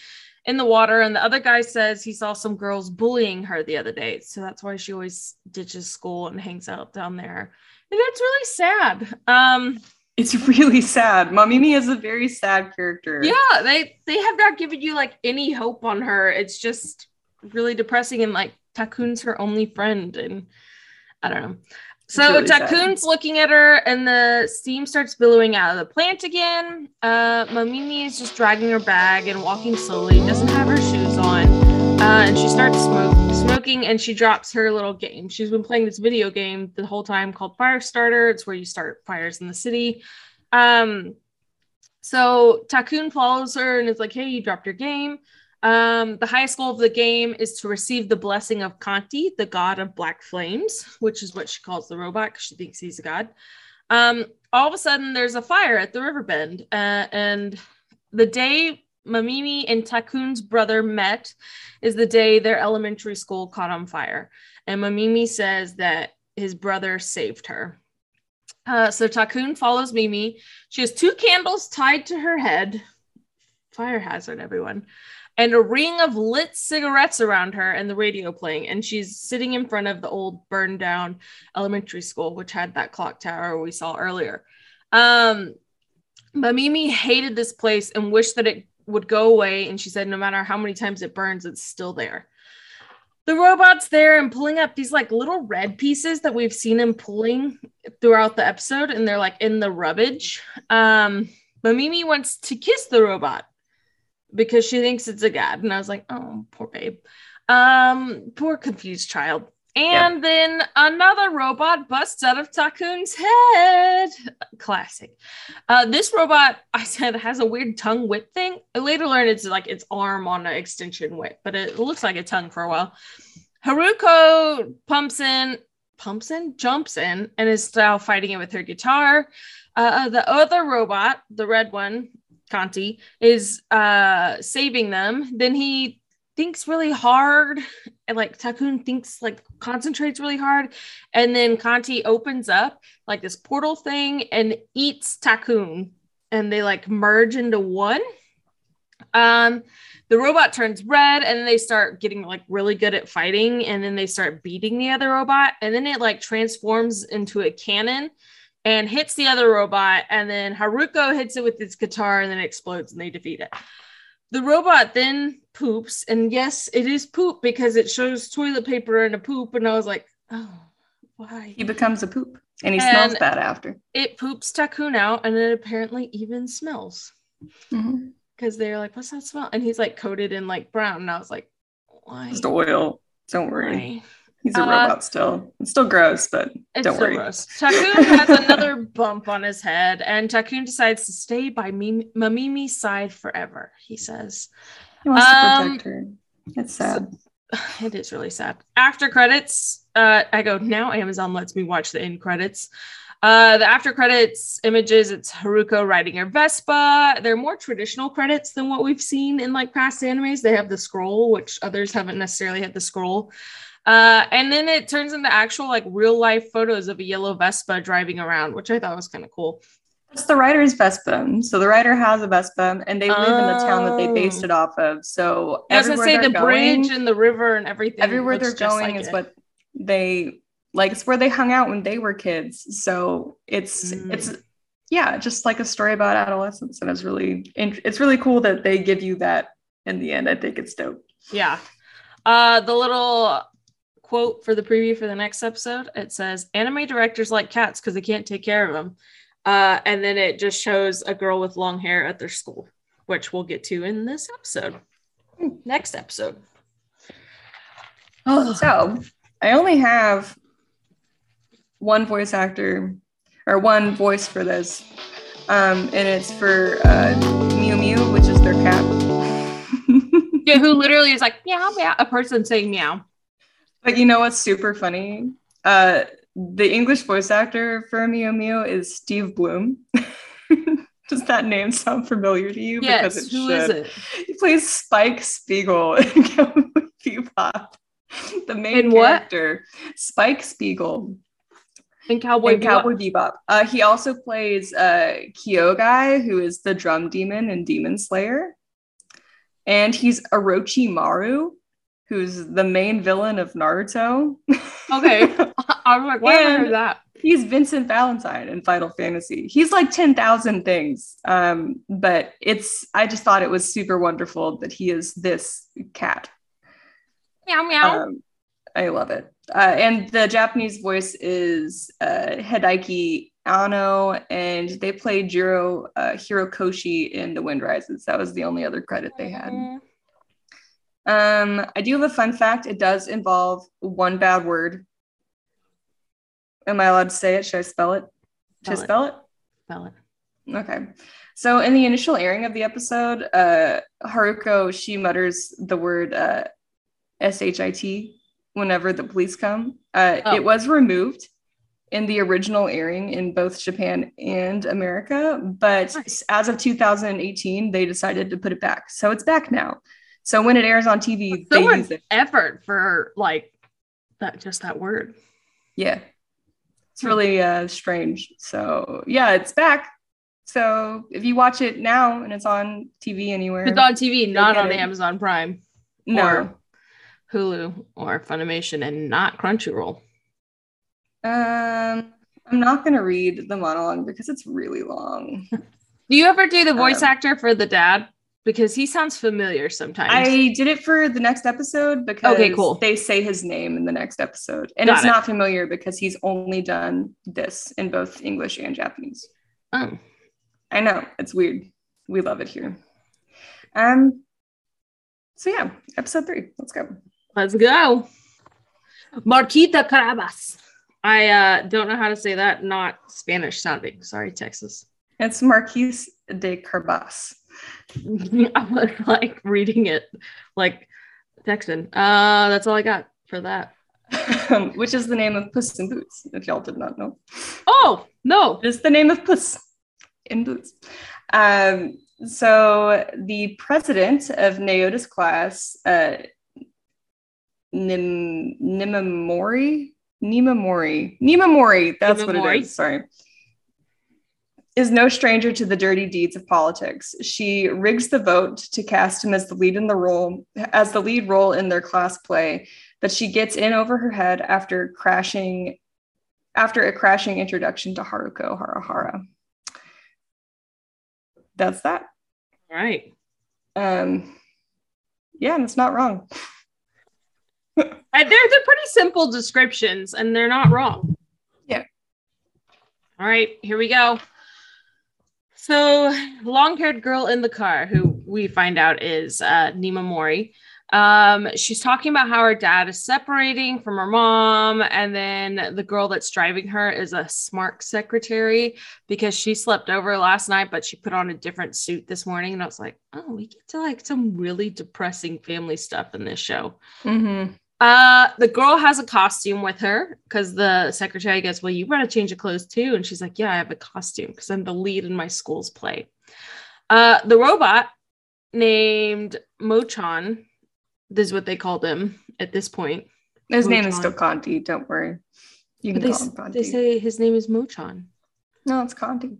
in the water. And the other guy says he saw some girls bullying her the other day, so that's why she always ditches school and hangs out down there. And that's really sad. Um,
It's really sad. Mamimi is a very sad character.
yeah they they have not given you like any hope on her it's just really depressing and like takun's her only friend and i don't know so
really sad.
looking at her and the steam starts billowing out of the plant again uh mamimi is just dragging her bag and walking slowly doesn't have her shoes on Uh, and she starts smoke, smoking and she drops her little game. She's been playing this video game the whole time called Firestarter. It's where you start fires in the city. Um, so Takun follows her and is like, hey, you dropped your game. Um, the highest goal of the game is to receive the blessing of Canti, the god of black flames, which is what she calls the robot because she thinks he's a god. Um, all of a sudden, there's a fire at the riverbend, uh, and the day Mamimi and Takun's brother met is the day their elementary school caught on fire. And Mamimi says that his brother saved her. Uh, so Takun follows Mimi. She has two candles tied to her head. Fire hazard, everyone. And a ring of lit cigarettes around her and the radio playing. And she's sitting in front of the old burned down elementary school, which had that clock tower we saw earlier. Um, hated this place and wished that it would go away. And she said, no matter how many times it burns, it's still there. The robot's there and pulling up these like little red pieces that we've seen him pulling throughout the episode, and they're like in the rubbish. Um, but Mimi wants to kiss the robot because she thinks it's a god. And I was like, oh, poor babe. Um, poor confused child. And yep. then another robot busts out of Takun's head. Classic. Uh, this robot, I said, has a weird tongue whip thing. I later learned it's like its arm on an extension whip, but it looks like a tongue for a while. Haruko pumps in, pumps in, jumps in, and is now fighting it with her guitar. Uh, the other robot, the red one, Canti, is uh, saving them. Then he thinks really hard and like Takun thinks like concentrates really hard and then Canti opens up like this portal thing and eats Takun and they like merge into one. Um the robot turns red and they start getting like really good at fighting and then they start beating the other robot and then it like transforms into a cannon and hits the other robot and then Haruko hits it with its guitar and then it explodes and they defeat it the robot then poops, and yes, it is poop because it shows toilet paper and a poop, and I was like, oh, why?
He becomes a poop, and he and smells bad after.
It poops Takun out, and it apparently even smells. Because mm-hmm. they're like, what's that smell? And he's like coated in like brown, and I was like, why?
Just oil. Don't worry. Why? He's a uh, robot still. It's still gross, but don't worry. Gross.
Takun has another bump on his head, and Takun decides to stay by Mim- Mamimi's side forever. He says,
"He wants um, to protect her." It's sad.
So, it is really sad. After credits, uh, I go now. Amazon lets me watch the end credits. Uh, the after credits images, it's Haruko riding her Vespa. They're more traditional credits than what we've seen in like past animes. They have the scroll, which others haven't necessarily had the scroll. Uh, and then it turns into actual like real life photos of a yellow Vespa driving around, which I thought was kind of cool.
It's the writer's Vespa. So the writer has a Vespa and they live oh. in the town that they based it off of. So
I was gonna say the going, bridge and the river and everything.
Everywhere they're going like is it. what they like it's where they hung out when they were kids. So it's mm. it's yeah, just like a story about adolescence. And it's really it's really cool that they give you that in the end. I think it's dope.
Yeah. Uh the little quote for the preview for the next episode. It says, "Anime directors like cats because they can't take care of them," uh, and then it just shows a girl with long hair at their school, which we'll get to in this episode. Next episode.
Oh, so I only have one voice actor or one voice for this, um, and it's for uh, Mew Mew, which is their cat.
yeah, who literally is like meow meow, a person saying meow.
But you know what's super funny? Uh, the English voice actor for Mew Mew is Steve Blum. Does that name sound familiar to you?
Yes, because it who should. Is it?
He plays Spike Spiegel in Cowboy Bebop. The main in character, what? Spike Spiegel.
In Cowboy, in
Cowboy Bebop. Uh, he also plays uh, Guy, who is the drum demon in Demon Slayer. And he's Orochimaru who's the main villain of Naruto.
Okay. I'm like, why heard that?
He's Vincent Valentine in Final Fantasy. He's like 10,000 things. Um, but it's, I just thought it was super wonderful that he is this cat.
Meow, meow. Um,
I love it. Uh, and the Japanese voice is uh, Hideaki Anno, and they played Jiro uh, Hirokoshi in The Wind Rises. That was the only other credit they had. Mm-hmm. Um, I do have a fun fact. It does involve one bad word. Am I allowed to say it? Should I spell it? Should I spell it?
Spell it.
Okay. So in the initial airing of the episode, uh, Haruko she mutters the word uh, "shit" whenever the police come. Uh,
Oh.
It was removed in the original airing in both Japan and America, but
Nice.
as of 2018, they decided to put it back. So it's back now. So when it airs on TV,
So
they use it.
effort for like that just that word.
Yeah. It's really uh, strange. So yeah, it's back. So if you watch it now and it's on TV anywhere,
It's on TV, not on
it.
Amazon Prime,
no.
or- Hulu, or Funimation, and not Crunchyroll.
Um, I'm not gonna read the monologue because it's really long.
Do you ever do the voice
Um,
actor for the dad? Because he sounds familiar sometimes.
I did it for the next episode because
Okay, cool.
they say his name in the next episode, and
Got
it's
it.
not familiar because he's only done this in both English and Japanese.
oh,
I know it's weird. We love it here. Um. So yeah, episode three. Let's go.
let's go. Marquita Carabas. I uh, don't know how to say that, not Spanish sounding. Sorry, Texas.
It's Marquise de Carbas.
I was like reading it, like texting. Uh, that's all I got for that.
which is the name of Puss in Boots, if y'all did not know.
Oh no,
It is the name of Puss in Boots. Um, so the president of Naota's class, uh, Nim, Nimamori, Nimamori, Nimamori, that's what it is, sorry, is no stranger to the dirty deeds of politics. She rigs the vote to cast him as the lead in the role, as the lead role in their class play that she gets in over her head after crashing after a crashing introduction to Haruko Haruhara. That's that.
all right.
Um, yeah, and it's not wrong.
They're they're pretty simple descriptions, and they're not wrong.
Yeah.
All right, here we go. So, long-haired girl in the car, who we find out is uh, Nima Mori. Um, she's talking about how her dad is separating from her mom, and then the girl that's driving her is a smart secretary because she slept over last night, but she put on a different suit this morning. And I was like, oh, we get to like some really depressing family stuff in this show.
Mm-hmm.
Uh, the girl has a costume with her because the secretary goes, Well, you better change your clothes too. And she's like, Yeah, I have a costume because I'm the lead in my school's play. Uh, the robot named Mochan, this is what they called him at this point.
His name is still Canti. Don't worry. You can
they,
call him Canti.
they say his name is Mochan.
no, it's Canti.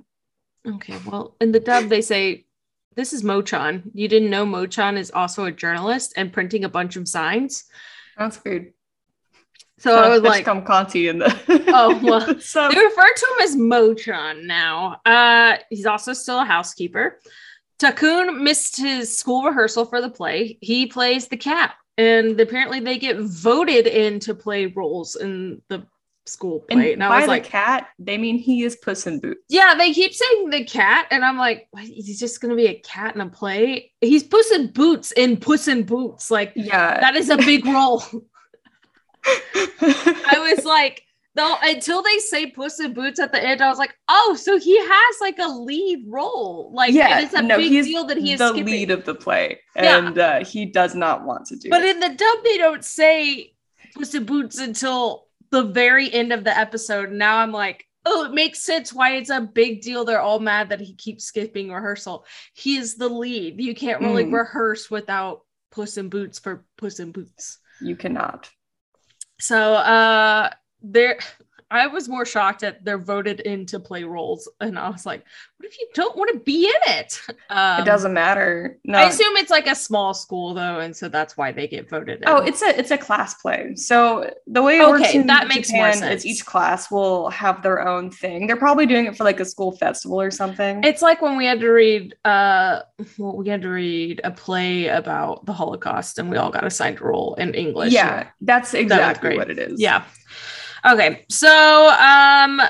Okay, well, in the dub, they say, This is Mochan. You didn't know Mochan is also a journalist and printing a bunch of signs.
That's weird.
So I was like,
come Canti in the.
Oh, well,
so
They refer to him as Mochan now. Uh, he's also still a housekeeper. Takun missed his school rehearsal for the play. He plays the cat, and apparently they get voted in to play roles in the school play.
and
And, I
by
was
the
like,
cat, they mean he is Puss in Boots.
yeah, they keep saying the cat, and I'm like, he's just gonna be a cat in a play. He's Puss in Boots in Puss in Boots. Like
Yeah.
that is a big role. I was like, though, until they say Puss in Boots at the end, I was like, oh, so he has like a lead role. Like,
yeah,
it is a
no,
big deal that he is
the
skipping.
lead of the play,
Yeah.
and uh, he does not want to do
but
it.
in the dub, they don't say Puss in Boots until the very end of the episode. Now I'm like, oh, it makes sense why it's a big deal. They're all mad that he keeps skipping rehearsal. He is the lead. You can't really
Mm.
rehearse without Puss in Boots for Puss in Boots.
you cannot.
So uh there I was more shocked that they're voted in to play roles. And I was like, what if you don't want to be in it? Um,
it doesn't matter. No.
I assume it's like a small school though, and so that's why they get voted in.
Oh, it's a it's a class play. So the way it works
Okay,
in
that makes more
Japan
sense.
is each class will have their own thing. They're probably doing it for like a school festival or something.
it's like when we had to read uh well, we had to read a play about the Holocaust and we all got assigned a role in English.
yeah, that's exactly
great.
what it is.
Yeah. Okay. So um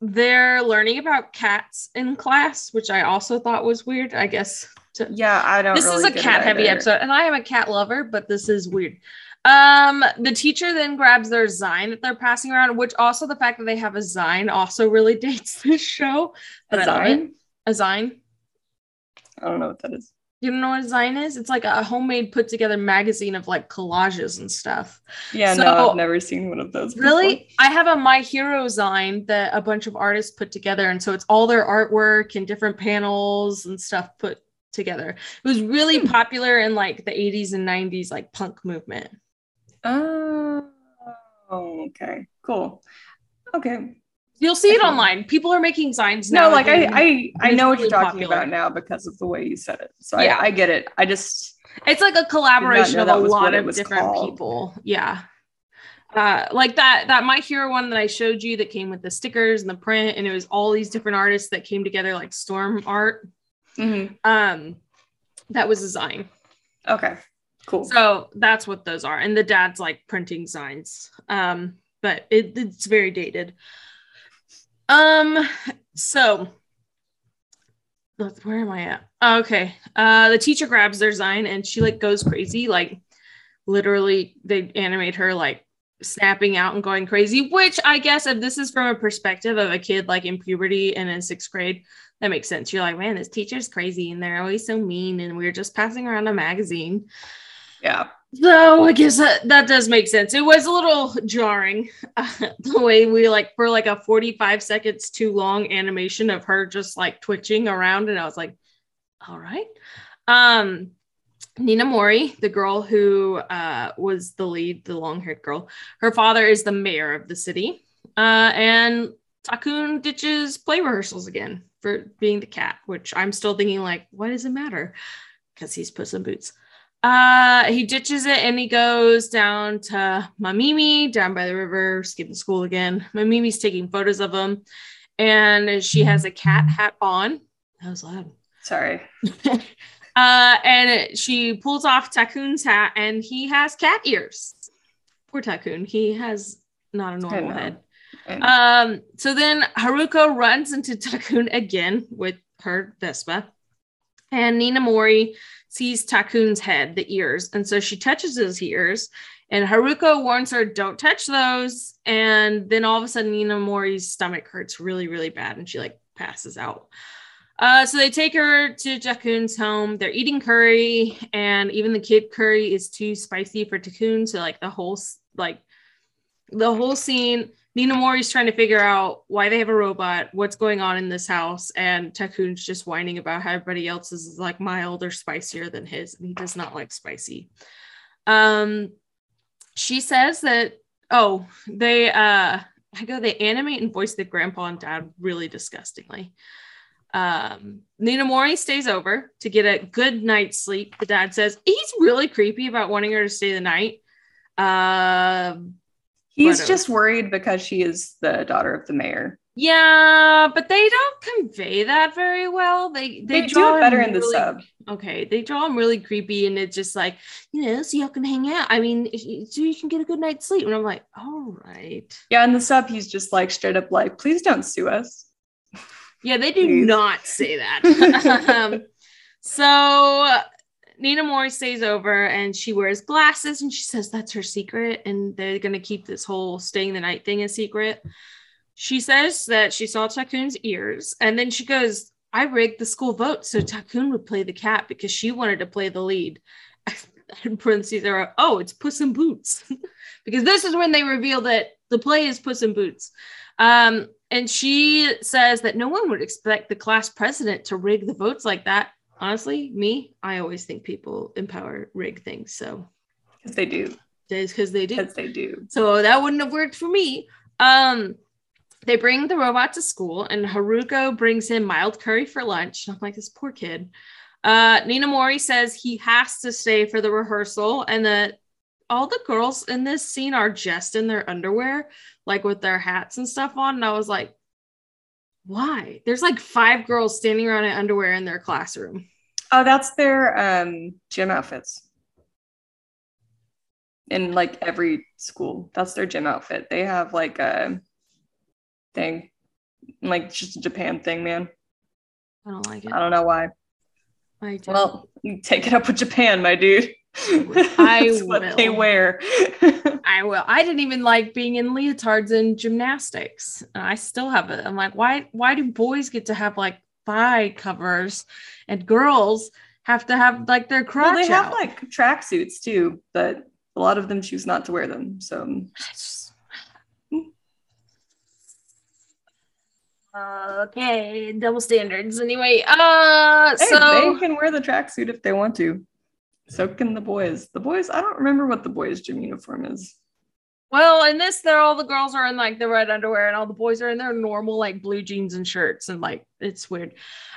they're learning about cats in class, which I also thought was weird. I guess to
Yeah, I don't.
this is a cat heavy episode and i am a cat lover but this is weird um the teacher then grabs their sign that they're passing around which also the fact that they have a sign also really dates this show but
A
I love it.
sign?
a sign
I don't know what that is.
You don't know what a sign is it's like a homemade put together magazine of like collages and stuff
Yeah,
So-
no, I've never seen one of those. before.
really i have a my hero sign that a bunch of artists put together and so it's all their artwork and different panels and stuff put together it was really
Hmm.
popular in like the 80s and 90s like punk movement
Oh, okay, cool. Okay.
You'll see it online. People are making signs now.
No, like I. I, I know what
really
you're talking
popular.
about now because of the way you said it. So
Yeah.
I, I get it. I just
it's like a collaboration of a lot of different
called.
people. Yeah. Uh, like that that my hero one that I showed you that came with the stickers and the print, and it was all these different artists that came together, like storm art.
mhm.
Um, that was a sign.
okay, cool.
So that's what those are. And the dad's like printing signs. Um, but it, it's very dated. Um, so where am I at? Oh, okay. Uh the teacher grabs their sign and she like goes crazy. Like literally they animate her like snapping out and going crazy, which I guess if this is from a perspective of a kid like in puberty and in sixth grade, that makes sense. You're like, man, this teacher's crazy and they're always so mean, and we're just passing around a magazine.
yeah,
So I guess that, that does make sense. It was a little jarring uh, the way we like for like a 45 seconds too long animation of her just like twitching around. And I was like, all right. Um, Ninamori, the girl who uh, was the lead, the long haired girl, her father is the mayor of the city. Uh, and Takun ditches play rehearsals again for being the cat, which I'm still thinking, like, why does it matter? Because he's Puss in Boots. Uh, he ditches it and he goes down to Mamimi down by the river, skipping school again. Mamimi's taking photos of him, and she has a cat hat on. That was loud.
sorry.
Uh, and she pulls off Takun's hat, and he has cat ears. Poor Takun. He has not a normal head. Um, so then Haruko runs into Takun again with her Vespa, and Ninamori sees Takun's head, the ears, and so she touches his ears. And Haruko warns her, "Don't touch those." And then all of a sudden, Ninamori's stomach hurts really, really bad, and she like passes out. Uh, so they take her to Takun's home. They're eating curry, and even the kid curry is too spicy for Takun. So like the whole like the whole scene, Ninamori's trying to figure out why they have a robot, what's going on in this house, and Takun's just whining about how everybody else is like mild or spicier than his, and he does not like spicy. Um, she says that oh, they uh, I go they animate and voice the grandpa and dad really disgustingly. Um, Ninamori stays over to get a good night's sleep. The dad says he's really creepy about wanting her to stay the night. Um,
He's
whatever.
just worried because she is the daughter of the mayor.
Yeah, but they don't convey that very well. They
They,
they,
do
draw
it better in the sub.
Okay, they draw him really creepy, and it's just like you know, so y'all can hang out. I mean, so you can get a good night's sleep. And I'm like, all right.
Yeah, in the sub, he's just like straight up like, please don't sue us.
Yeah, they do
Please.
not say that. um, so Ninamori stays over and she wears glasses and she says that's her secret and they're going to keep this whole staying the night thing a secret. She says that she saw Takun's ears and then she goes, I rigged the school vote so Takun would play the cat because she wanted to play the lead. In parentheses, there are, oh, it's Puss in Boots. because this is when they reveal that the play is Puss in Boots. Um, and she says that no one would expect the class president to rig the votes like that. Honestly, me, I always think people empower rig things. So
Because they do.
it's because they do.
Because they do.
So that wouldn't have worked for me. Um, they bring the robot to school, and Haruko brings him mild curry for lunch. I'm like, this poor kid. Uh, Ninamori says he has to stay for the rehearsal, and that all the girls in this scene are just in their underwear, like with their hats and stuff on. And I was like, why? There's like five girls standing around in underwear in their classroom.
Oh, that's their um, gym outfits. In like every school, that's their gym outfit. They have like a thing, like just a Japan thing, man.
I don't like it.
I don't know why.
I don't.
Well, you take it up with Japan, my dude.
I
what they
will.
wear.
I will. I didn't even like being in leotards and gymnastics. I still have it. I'm like, why why do boys get to have like thigh covers and girls have to have like their crotch
well, they have
out?
like tracksuits too, but a lot of them choose not to wear them. So
Okay, double standards. Anyway, uh,
hey,
so
they can wear the tracksuit if they want to. So can the boys. The boys, I don't remember what the boys' gym uniform is.
well, in this, they're all the girls are in like the red underwear, and all the boys are in their normal like blue jeans and shirts, and like it's weird.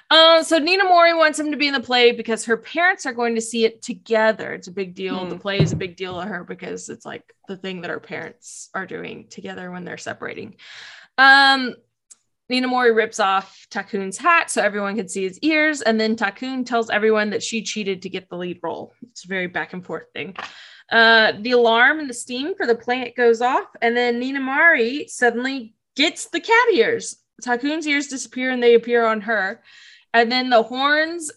Uh, so Ninamori wants him to be in the play because her parents are going to see it together. It's a big deal. The
Hmm.
play is a big deal to her because it's like the thing that her parents are doing together when they're separating. Um, Ninamori rips off Takun's hat so everyone can see his ears, and then Takun tells everyone that she cheated to get the lead role. It's a very back and forth thing. Uh, the alarm and the steam for the plant goes off, and then Ninamori suddenly gets the cat ears. Takun's ears disappear and they appear on her. And then the horns,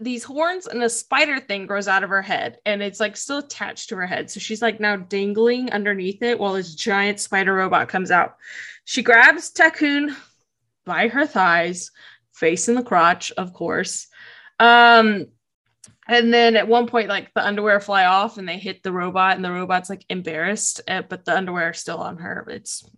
these horns and a spider thing grows out of her head, and it's like still attached to her head. So she's like now dangling underneath it while this giant spider robot comes out. She grabs Takun by her thighs, face in the crotch, of course. Um, and then at one point, like the underwear fly off and they hit the robot, and the robot's like embarrassed, uh, but the underwear is still on her. It's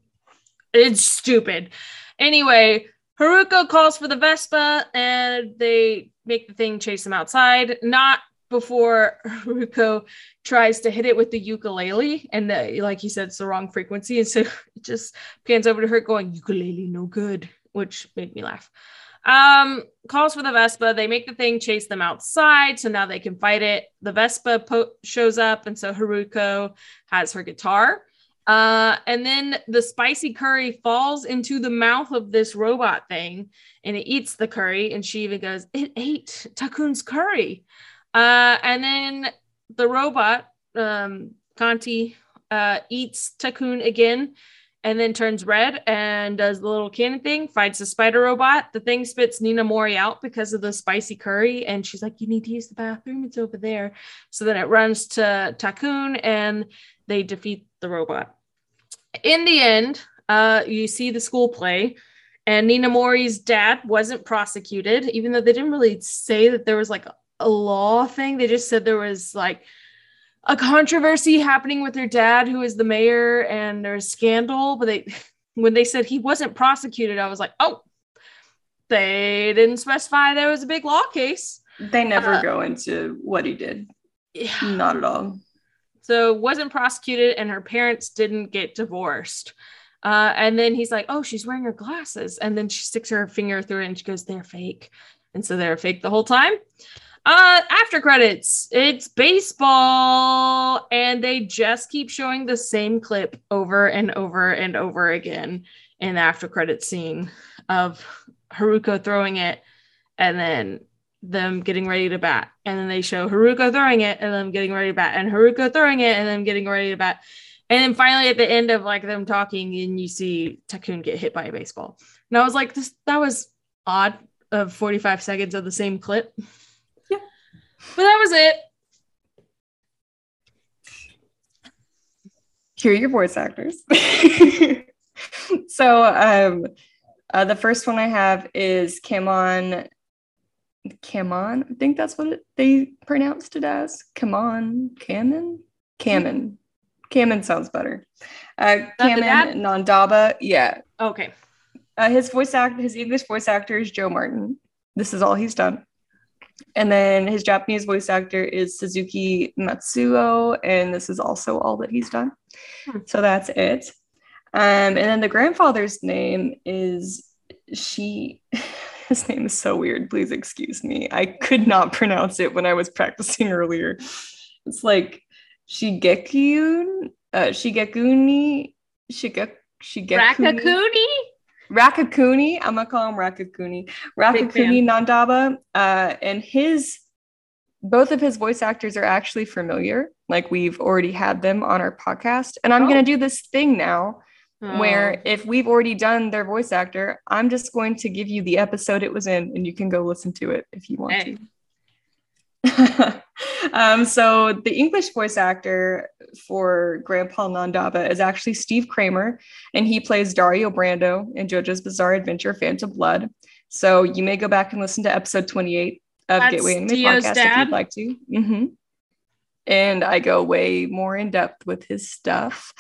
it's stupid. Anyway, Haruko calls for the Vespa and they make the thing chase them outside. Not before Haruko tries to hit it with the ukulele, and the, like he said, it's the wrong frequency, and so it just pans over to her going ukulele no good, which made me laugh. Um, calls for the Vespa. They make the thing chase them outside, so now they can fight it. The Vespa po- shows up, and so Haruko has her guitar. Uh, and then the spicy curry falls into the mouth of this robot thing, and it eats the curry. And she even goes, "It ate Takun's curry." Uh, and then the robot, um, uh, eats Takun again and then turns red and does the little cannon thing, fights the spider robot. The thing spits Ninamori out because of the spicy curry. And she's like, You need to use the bathroom. It's over there. So then it runs to Takun and they defeat the robot. In the end, uh, you see the school play. And Ninamori's dad wasn't prosecuted, even though they didn't really say that there was like a law thing. They just said there was like a controversy happening with her dad, who is the mayor, and there's scandal. But they, when they said he wasn't prosecuted, I was like, oh, they didn't specify there was a big law case.
They never
Uh,
go into what he did.
Yeah.
Not at all.
So wasn't prosecuted, and her parents didn't get divorced. Uh, and then he's like, "Oh, she's wearing her glasses," and then she sticks her finger through it, and she goes, "They're fake," and so they're fake the whole time. Uh, after credits, it's baseball, and they just keep showing the same clip over and over and over again in the after credit scene of Haruko throwing it, and then them getting ready to bat, and then they show Haruko throwing it, and them getting ready to bat, and Haruko throwing it, and them getting ready to bat. And then finally at the end of like them talking, and you see Takun get hit by a baseball. And I was like, this that was odd of 45 seconds of the same clip. But that was it.
Here are your voice actors. so um uh, the first one I have is Kamon Kamon. I think that's what it, they pronounced it as. Kamon, Kamen, Kamen, Kamen sounds better. Uh,
Not the dad?
Kamen Nandaba. Yeah,
Okay.
uh, his voice act, his English voice actor is Joe Martin. This is all he's done. And then his Japanese voice actor is Suzuki Matsuo, and this is also all that he's done.
Hmm.
So that's it. Um, and then the grandfather's name is she. His name is so weird. Please excuse me. I could not pronounce it when I was practicing earlier. It's like Shigekun, uh, Shigekuni, Shige, Shigekuni.
Rakakuni?
Rakakuni. I'm gonna call him Rakakuni. Rakakuni Nandaba. Uh, and his both of his voice actors are actually familiar. Like we've already had them on our podcast. And I'm
Oh.
gonna do this thing now where
Oh.
if we've already done their voice actor, I'm just going to give you the episode it was in, and you can go listen to it if you want
Hey.
to. um, so the English voice actor for Grandpa Nandaba is actually Steve Kramer, and he plays Dario Brando in JoJo's Bizarre Adventure: Phantom Blood. So you may go back and listen to episode 28 of
That's
Gateway Anime
Dio's
Podcast if you'd like to. hmm And I go way more in depth with his stuff.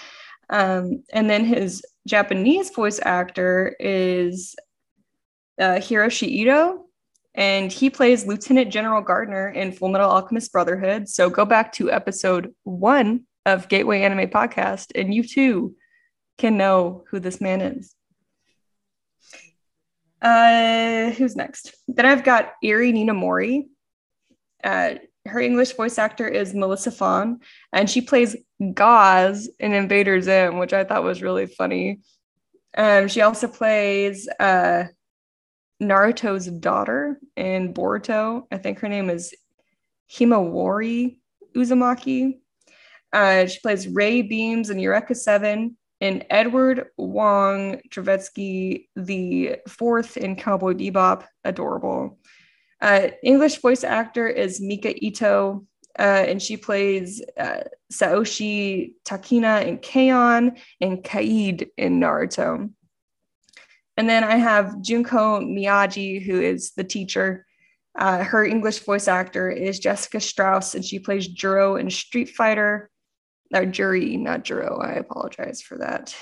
Um, and then his Japanese voice actor is uh, Hiroshi Ito, and he plays Lieutenant General Gardner in Full Metal Alchemist Brotherhood. So go back to episode one of Gateway Anime Podcast, and you too can know who this man is. Uh, who's next? Then I've got Eri Ninamori. Uh, her English voice actor is Melissa Fahn, and she plays Gaz in Invader Zim, which I thought was really funny. Um, she also plays uh, Naruto's daughter in Boruto. I think her name is Himawari Uzumaki. Uh, she plays Ray Beams in Eureka 7 and Edward Wong Trevetsky, the fourth in Cowboy Bebop. Adorable. Uh, English voice actor is Mika Ito, uh, and she plays uh, Saoshi Takina in K-On! and Kaid in Naruto. And then I have Junko Miyagi, who is the teacher. Uh, her English voice actor is Jessica Strauss, and she plays Juro in Street Fighter. Or Jury, not Juro. I apologize for that.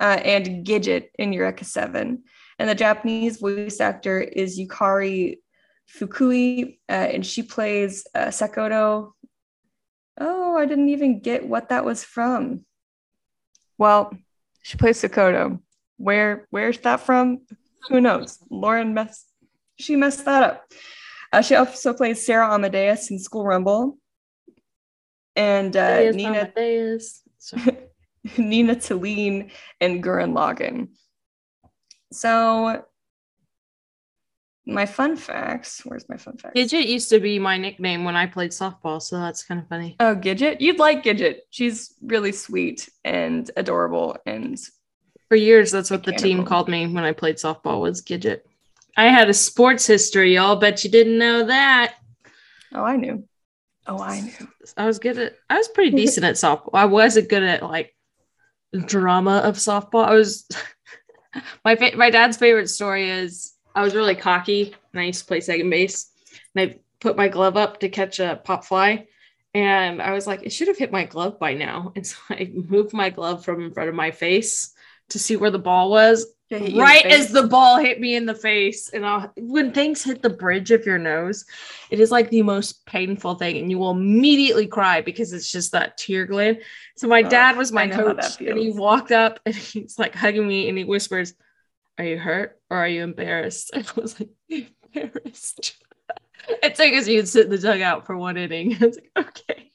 Uh, and Gidget in Eureka 7. And the Japanese voice actor is Yukari Fukui, uh, and she plays uh, Sakoto. Oh, I didn't even get what that was from. Well, she plays Sakoto. Where where's that from? Who knows? Lauren messed she messed that up. Uh, she also plays Sarah Amadeus in School Rumble. And uh, Nina. Nina Talene and Gurren Lagann. So my fun facts. Where's my fun facts?
Gidget used to be my nickname when I played softball, so that's kind of funny.
Oh, Gidget. You'd like Gidget. She's really sweet and adorable. And
For years, that's what the team called me when I played softball was Gidget. I had a sports history, y'all. Bet you didn't know that.
oh, I knew. Oh, I knew.
I was good at. I was pretty decent at softball. I wasn't good at like drama of softball. I was. my fa- my dad's favorite story is I was really cocky and I used to play second base and I put my glove up to catch a pop fly. And I was like, it should have hit my glove by now. And so I moved my glove from in front of my face to see where the ball was.
Did it hit you in the
Right as the ball hit me in the face. And I'll, when things hit the bridge of your nose, it is like the most painful thing. And you will immediately cry because it's just that tear gland. So my
Oh,
dad was my
I know how that
coach. And he walked up and he's like hugging me and he whispers, Are you hurt or are you embarrassed? I was like, embarrassed. It's like as you'd sit in the dugout for one inning. I was like, okay.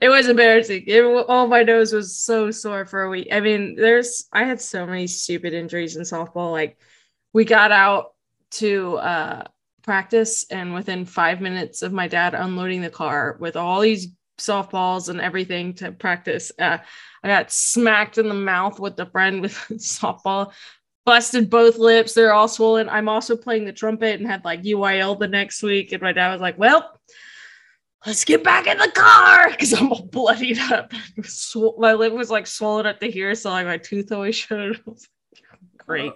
It was embarrassing. It, oh, my nose was so sore for a week. I mean, there's I had so many stupid injuries in softball. Like we got out to uh practice and within five minutes of my dad unloading the car with all these softballs and everything to practice, uh, I got smacked in the mouth with the friend with softball busted both lips. They're all swollen. I'm also playing the trumpet and had like UIL the next week. And my dad was like, Well, let's get back in the car because I'm all bloodied up. Sw- my lip was like swollen up to here. So like my tooth always showed. I was like, Great.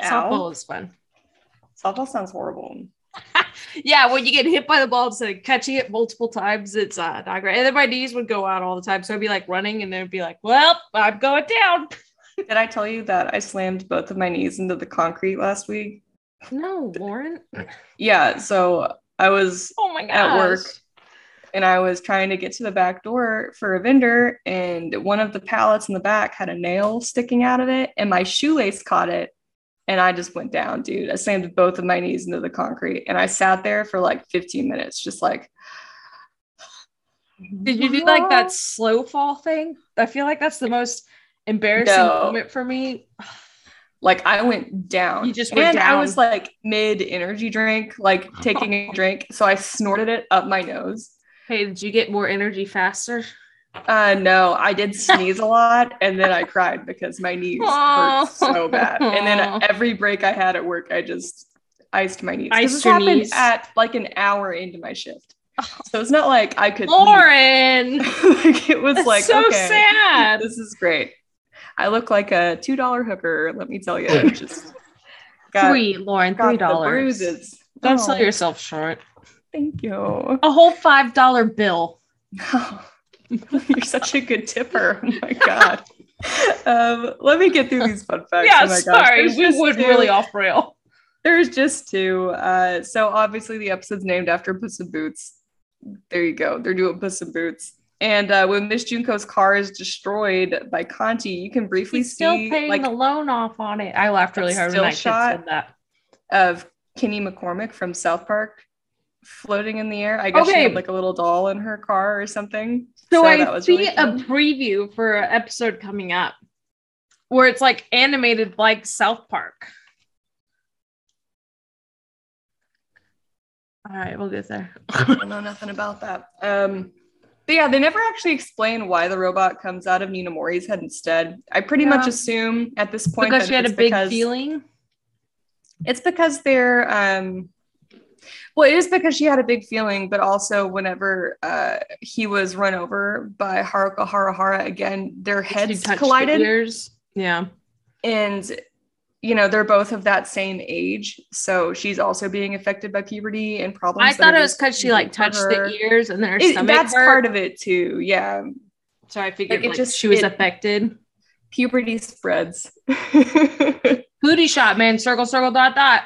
Softball
Ow.
is fun.
Softball sounds horrible.
Yeah, when you get hit by the ball instead of catching it multiple times, it's uh, not great. And then my knees would go out all the time. So I'd be like running and then it'd be like, Well, I'm going down.
Did I tell you that I slammed both of my knees into the concrete last week?
No, Lauren.
Yeah, so I was
Oh my god.
At work. And I was trying to get to the back door for a vendor, and one of the pallets in the back had a nail sticking out of it, and my shoelace caught it, and I just went down, dude. I slammed both of my knees into the concrete, and I sat there for like 15 minutes, just like.
Did you do like that slow fall thing? I feel like that's the most embarrassing
No.
moment for me.
Like I went down.
You just went
and I was like mid energy drink, like taking a drink, so I snorted it up my nose.
Hey, did you get more energy faster?
Uh no, I did sneeze a lot and then I cried because my knees
Aw.
hurt so bad. And then every break I had at work, I just iced my knees.
Iced
this
your
happened
knees.
at like an hour into my shift. So it's not like I could.
Lauren.
like it was
That's
like
so
okay,
sad.
This is great. I look like a two dollar hooker. Let me tell you, just got,
three, Lauren,
got
three
the
dollars.
bruises.
Don't
Oh,
sell yourself short.
Thank you.
A whole five dollar bill.
You're such a good tipper. Oh my god. Um, let me get through these fun facts.
yeah,
Oh
sorry, we would
two.
really off rail.
There's just two. Uh, so obviously the episode's named after Puss in Boots. There you go. They're doing Puss in Boots. And uh, when Miss Junko's car is destroyed by Canti, you can briefly
He's still
see
paying
like
the loan off on it. I laughed really hard when
still
kid said that.
of Kenny McCormick from South Park floating in the air. I guess she had like a little doll in her car or something.
So,
that
I
was
see
really
a preview for an episode coming up where it's like animated like South Park. All right, we'll get there.
I don't know nothing about that. Um, but yeah, they never actually explain why the robot comes out of Ninamori's head instead. I pretty much assume at this point
because she had a big feeling.
It's because they're um well, it is because she had a big feeling, but also whenever uh he was run over by Haruko Haruhara again, their heads
the
collided
ears. Yeah.
and you know they're both of that same age so she's also being affected by puberty and problems
I thought it was because she like touched
her.
the ears and then her
It-
stomach
that's
hurt.
part of it too yeah
so I figured
like, it
like,
just-
she was
it-
affected.
puberty spreads
Booty shot, man. Circle, circle, dot, dot.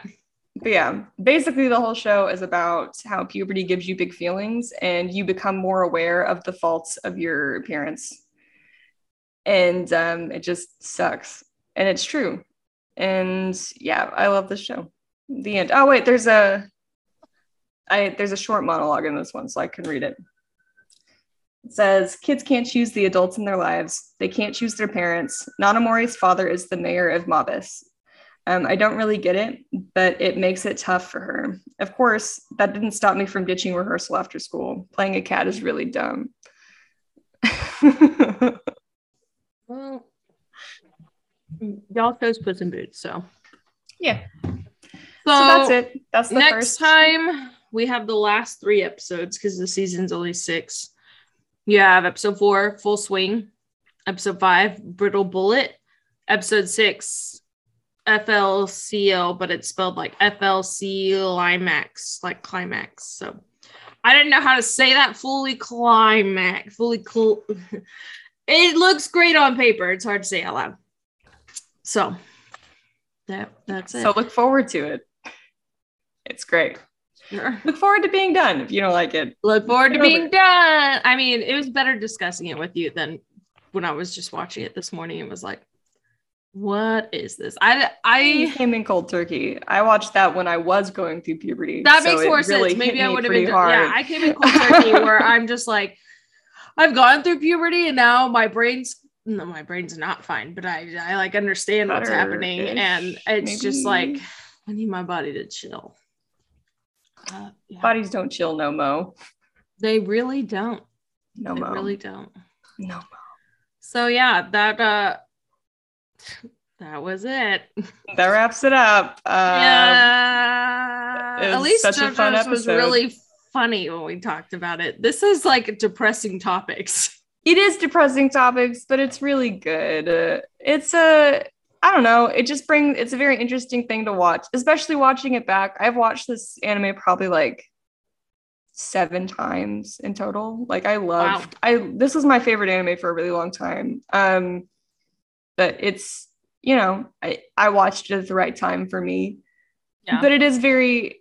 But yeah basically the whole show is about how puberty gives you big feelings and you become more aware of the faults of your parents. And um, it just sucks. And it's true. And yeah i love this show. The end. Oh wait there's a i there's a short monologue in this one so i can read it. It says kids can't choose the adults in their lives. They can't choose their parents. Ninamori's father is the mayor of mabus um, I don't really get it, but it makes it tough for her. Of course, that didn't stop me from ditching rehearsal after school. Playing a cat is really dumb.
Well, y'all chose Puss in Boots, so.
yeah.
So,
So that's it. That's the
next
first
time we have the last three episodes because the season's only six. You have episode four, Full Swing, episode five, Brittle Bullet, episode six, FLCL, but it's spelled like FLC climax, like climax. So I didn't know how to say that fully climax, fully cl- it looks great on paper. It's hard to say out loud. So that that's it.
So look forward to it. It's great.
Sure.
Look forward to being done if you don't like it.
Look forward to being
it.
done. I mean, it was better discussing it with you than when I was just watching it this morning. It was like, what is this? I
I
I
came in cold turkey. I watched that when I was going through puberty.
that makes more
really
sense. Maybe I would have been
hard.
yeah. I came in cold turkey where I'm just like, I've gone through puberty and now my brain's no, my brain's not fine, but I I like understand what's happening, and it's just like I need my body to chill. Uh, yeah.
Bodies don't chill no mo.
They really don't.
No
they
mo.
really don't.
no mo.
So yeah, that uh that was it.
That wraps it up. Uh,
yeah.
it
At least
such a fun
was really funny when we talked about it. This is like depressing topics.
it is depressing topics, but it's really good. Uh, it's a I don't know. It just brings it's a very interesting thing to watch, especially watching it back. I've watched this anime probably like seven times in total. Like I love
Wow.
I this was my favorite anime for a really long time. Um but it's you know, I, I watched it at the right time for me.
Yeah.
But it is very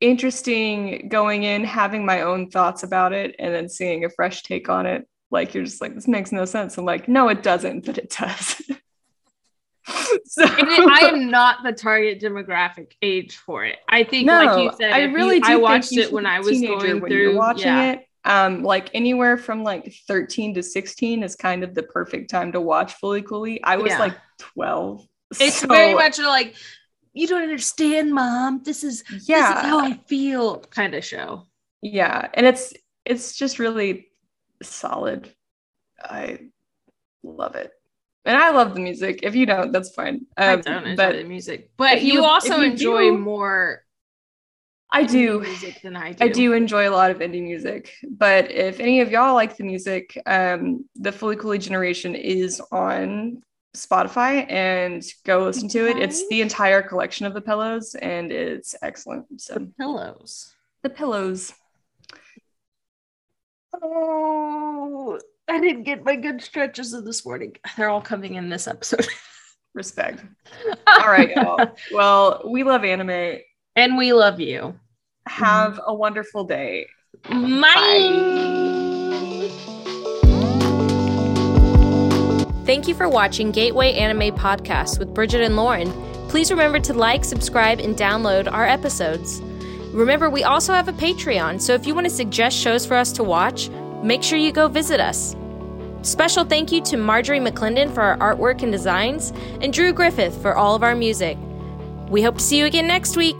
interesting going in, having my own thoughts about it, and then seeing a fresh take on it. Like you're just like, this makes no sense. I'm like, no, it doesn't, but it does. so
it- I am not the target demographic age for it. I think, like you said,
I really
you,
do
I watched it when i was going through
watching
yeah.
it. Um, like anywhere from like 13 to 16 is kind of the perfect time to watch Fooly Cooly. I was
Yeah.
like 12.
It's
so,
very much like you don't understand, mom. This is
yeah.
this is how I feel kind of show.
yeah and it's it's just really solid i love it and i love the music if you don't that's fine
I
um,
don't enjoy
but
the music, but you,
you-
also
you
enjoy more
I do.
music than I do.
I do enjoy a lot of indie music, but if any of y'all like the music, um, the Fooly Cooly Generation is on Spotify and go listen to it. It's the entire collection of the pillows and it's excellent. So
Pillows.
the pillows.
Oh, I didn't get my good stretches of this morning. They're all coming in this episode.
Respect. All right, y'all. Well, we love anime.
And we love you.
Have a wonderful day.
Bye.
Thank you for watching Gateway Anime Podcast with Bridget and Lauren. Please remember to like, subscribe, and download our episodes. Remember, we also have a Patreon, so if you want to suggest shows for us to watch, make sure you go visit us. Special thank you to Marjorie McClendon for our artwork and designs, and Drew Griffith for all of our music. We hope to see you again next week.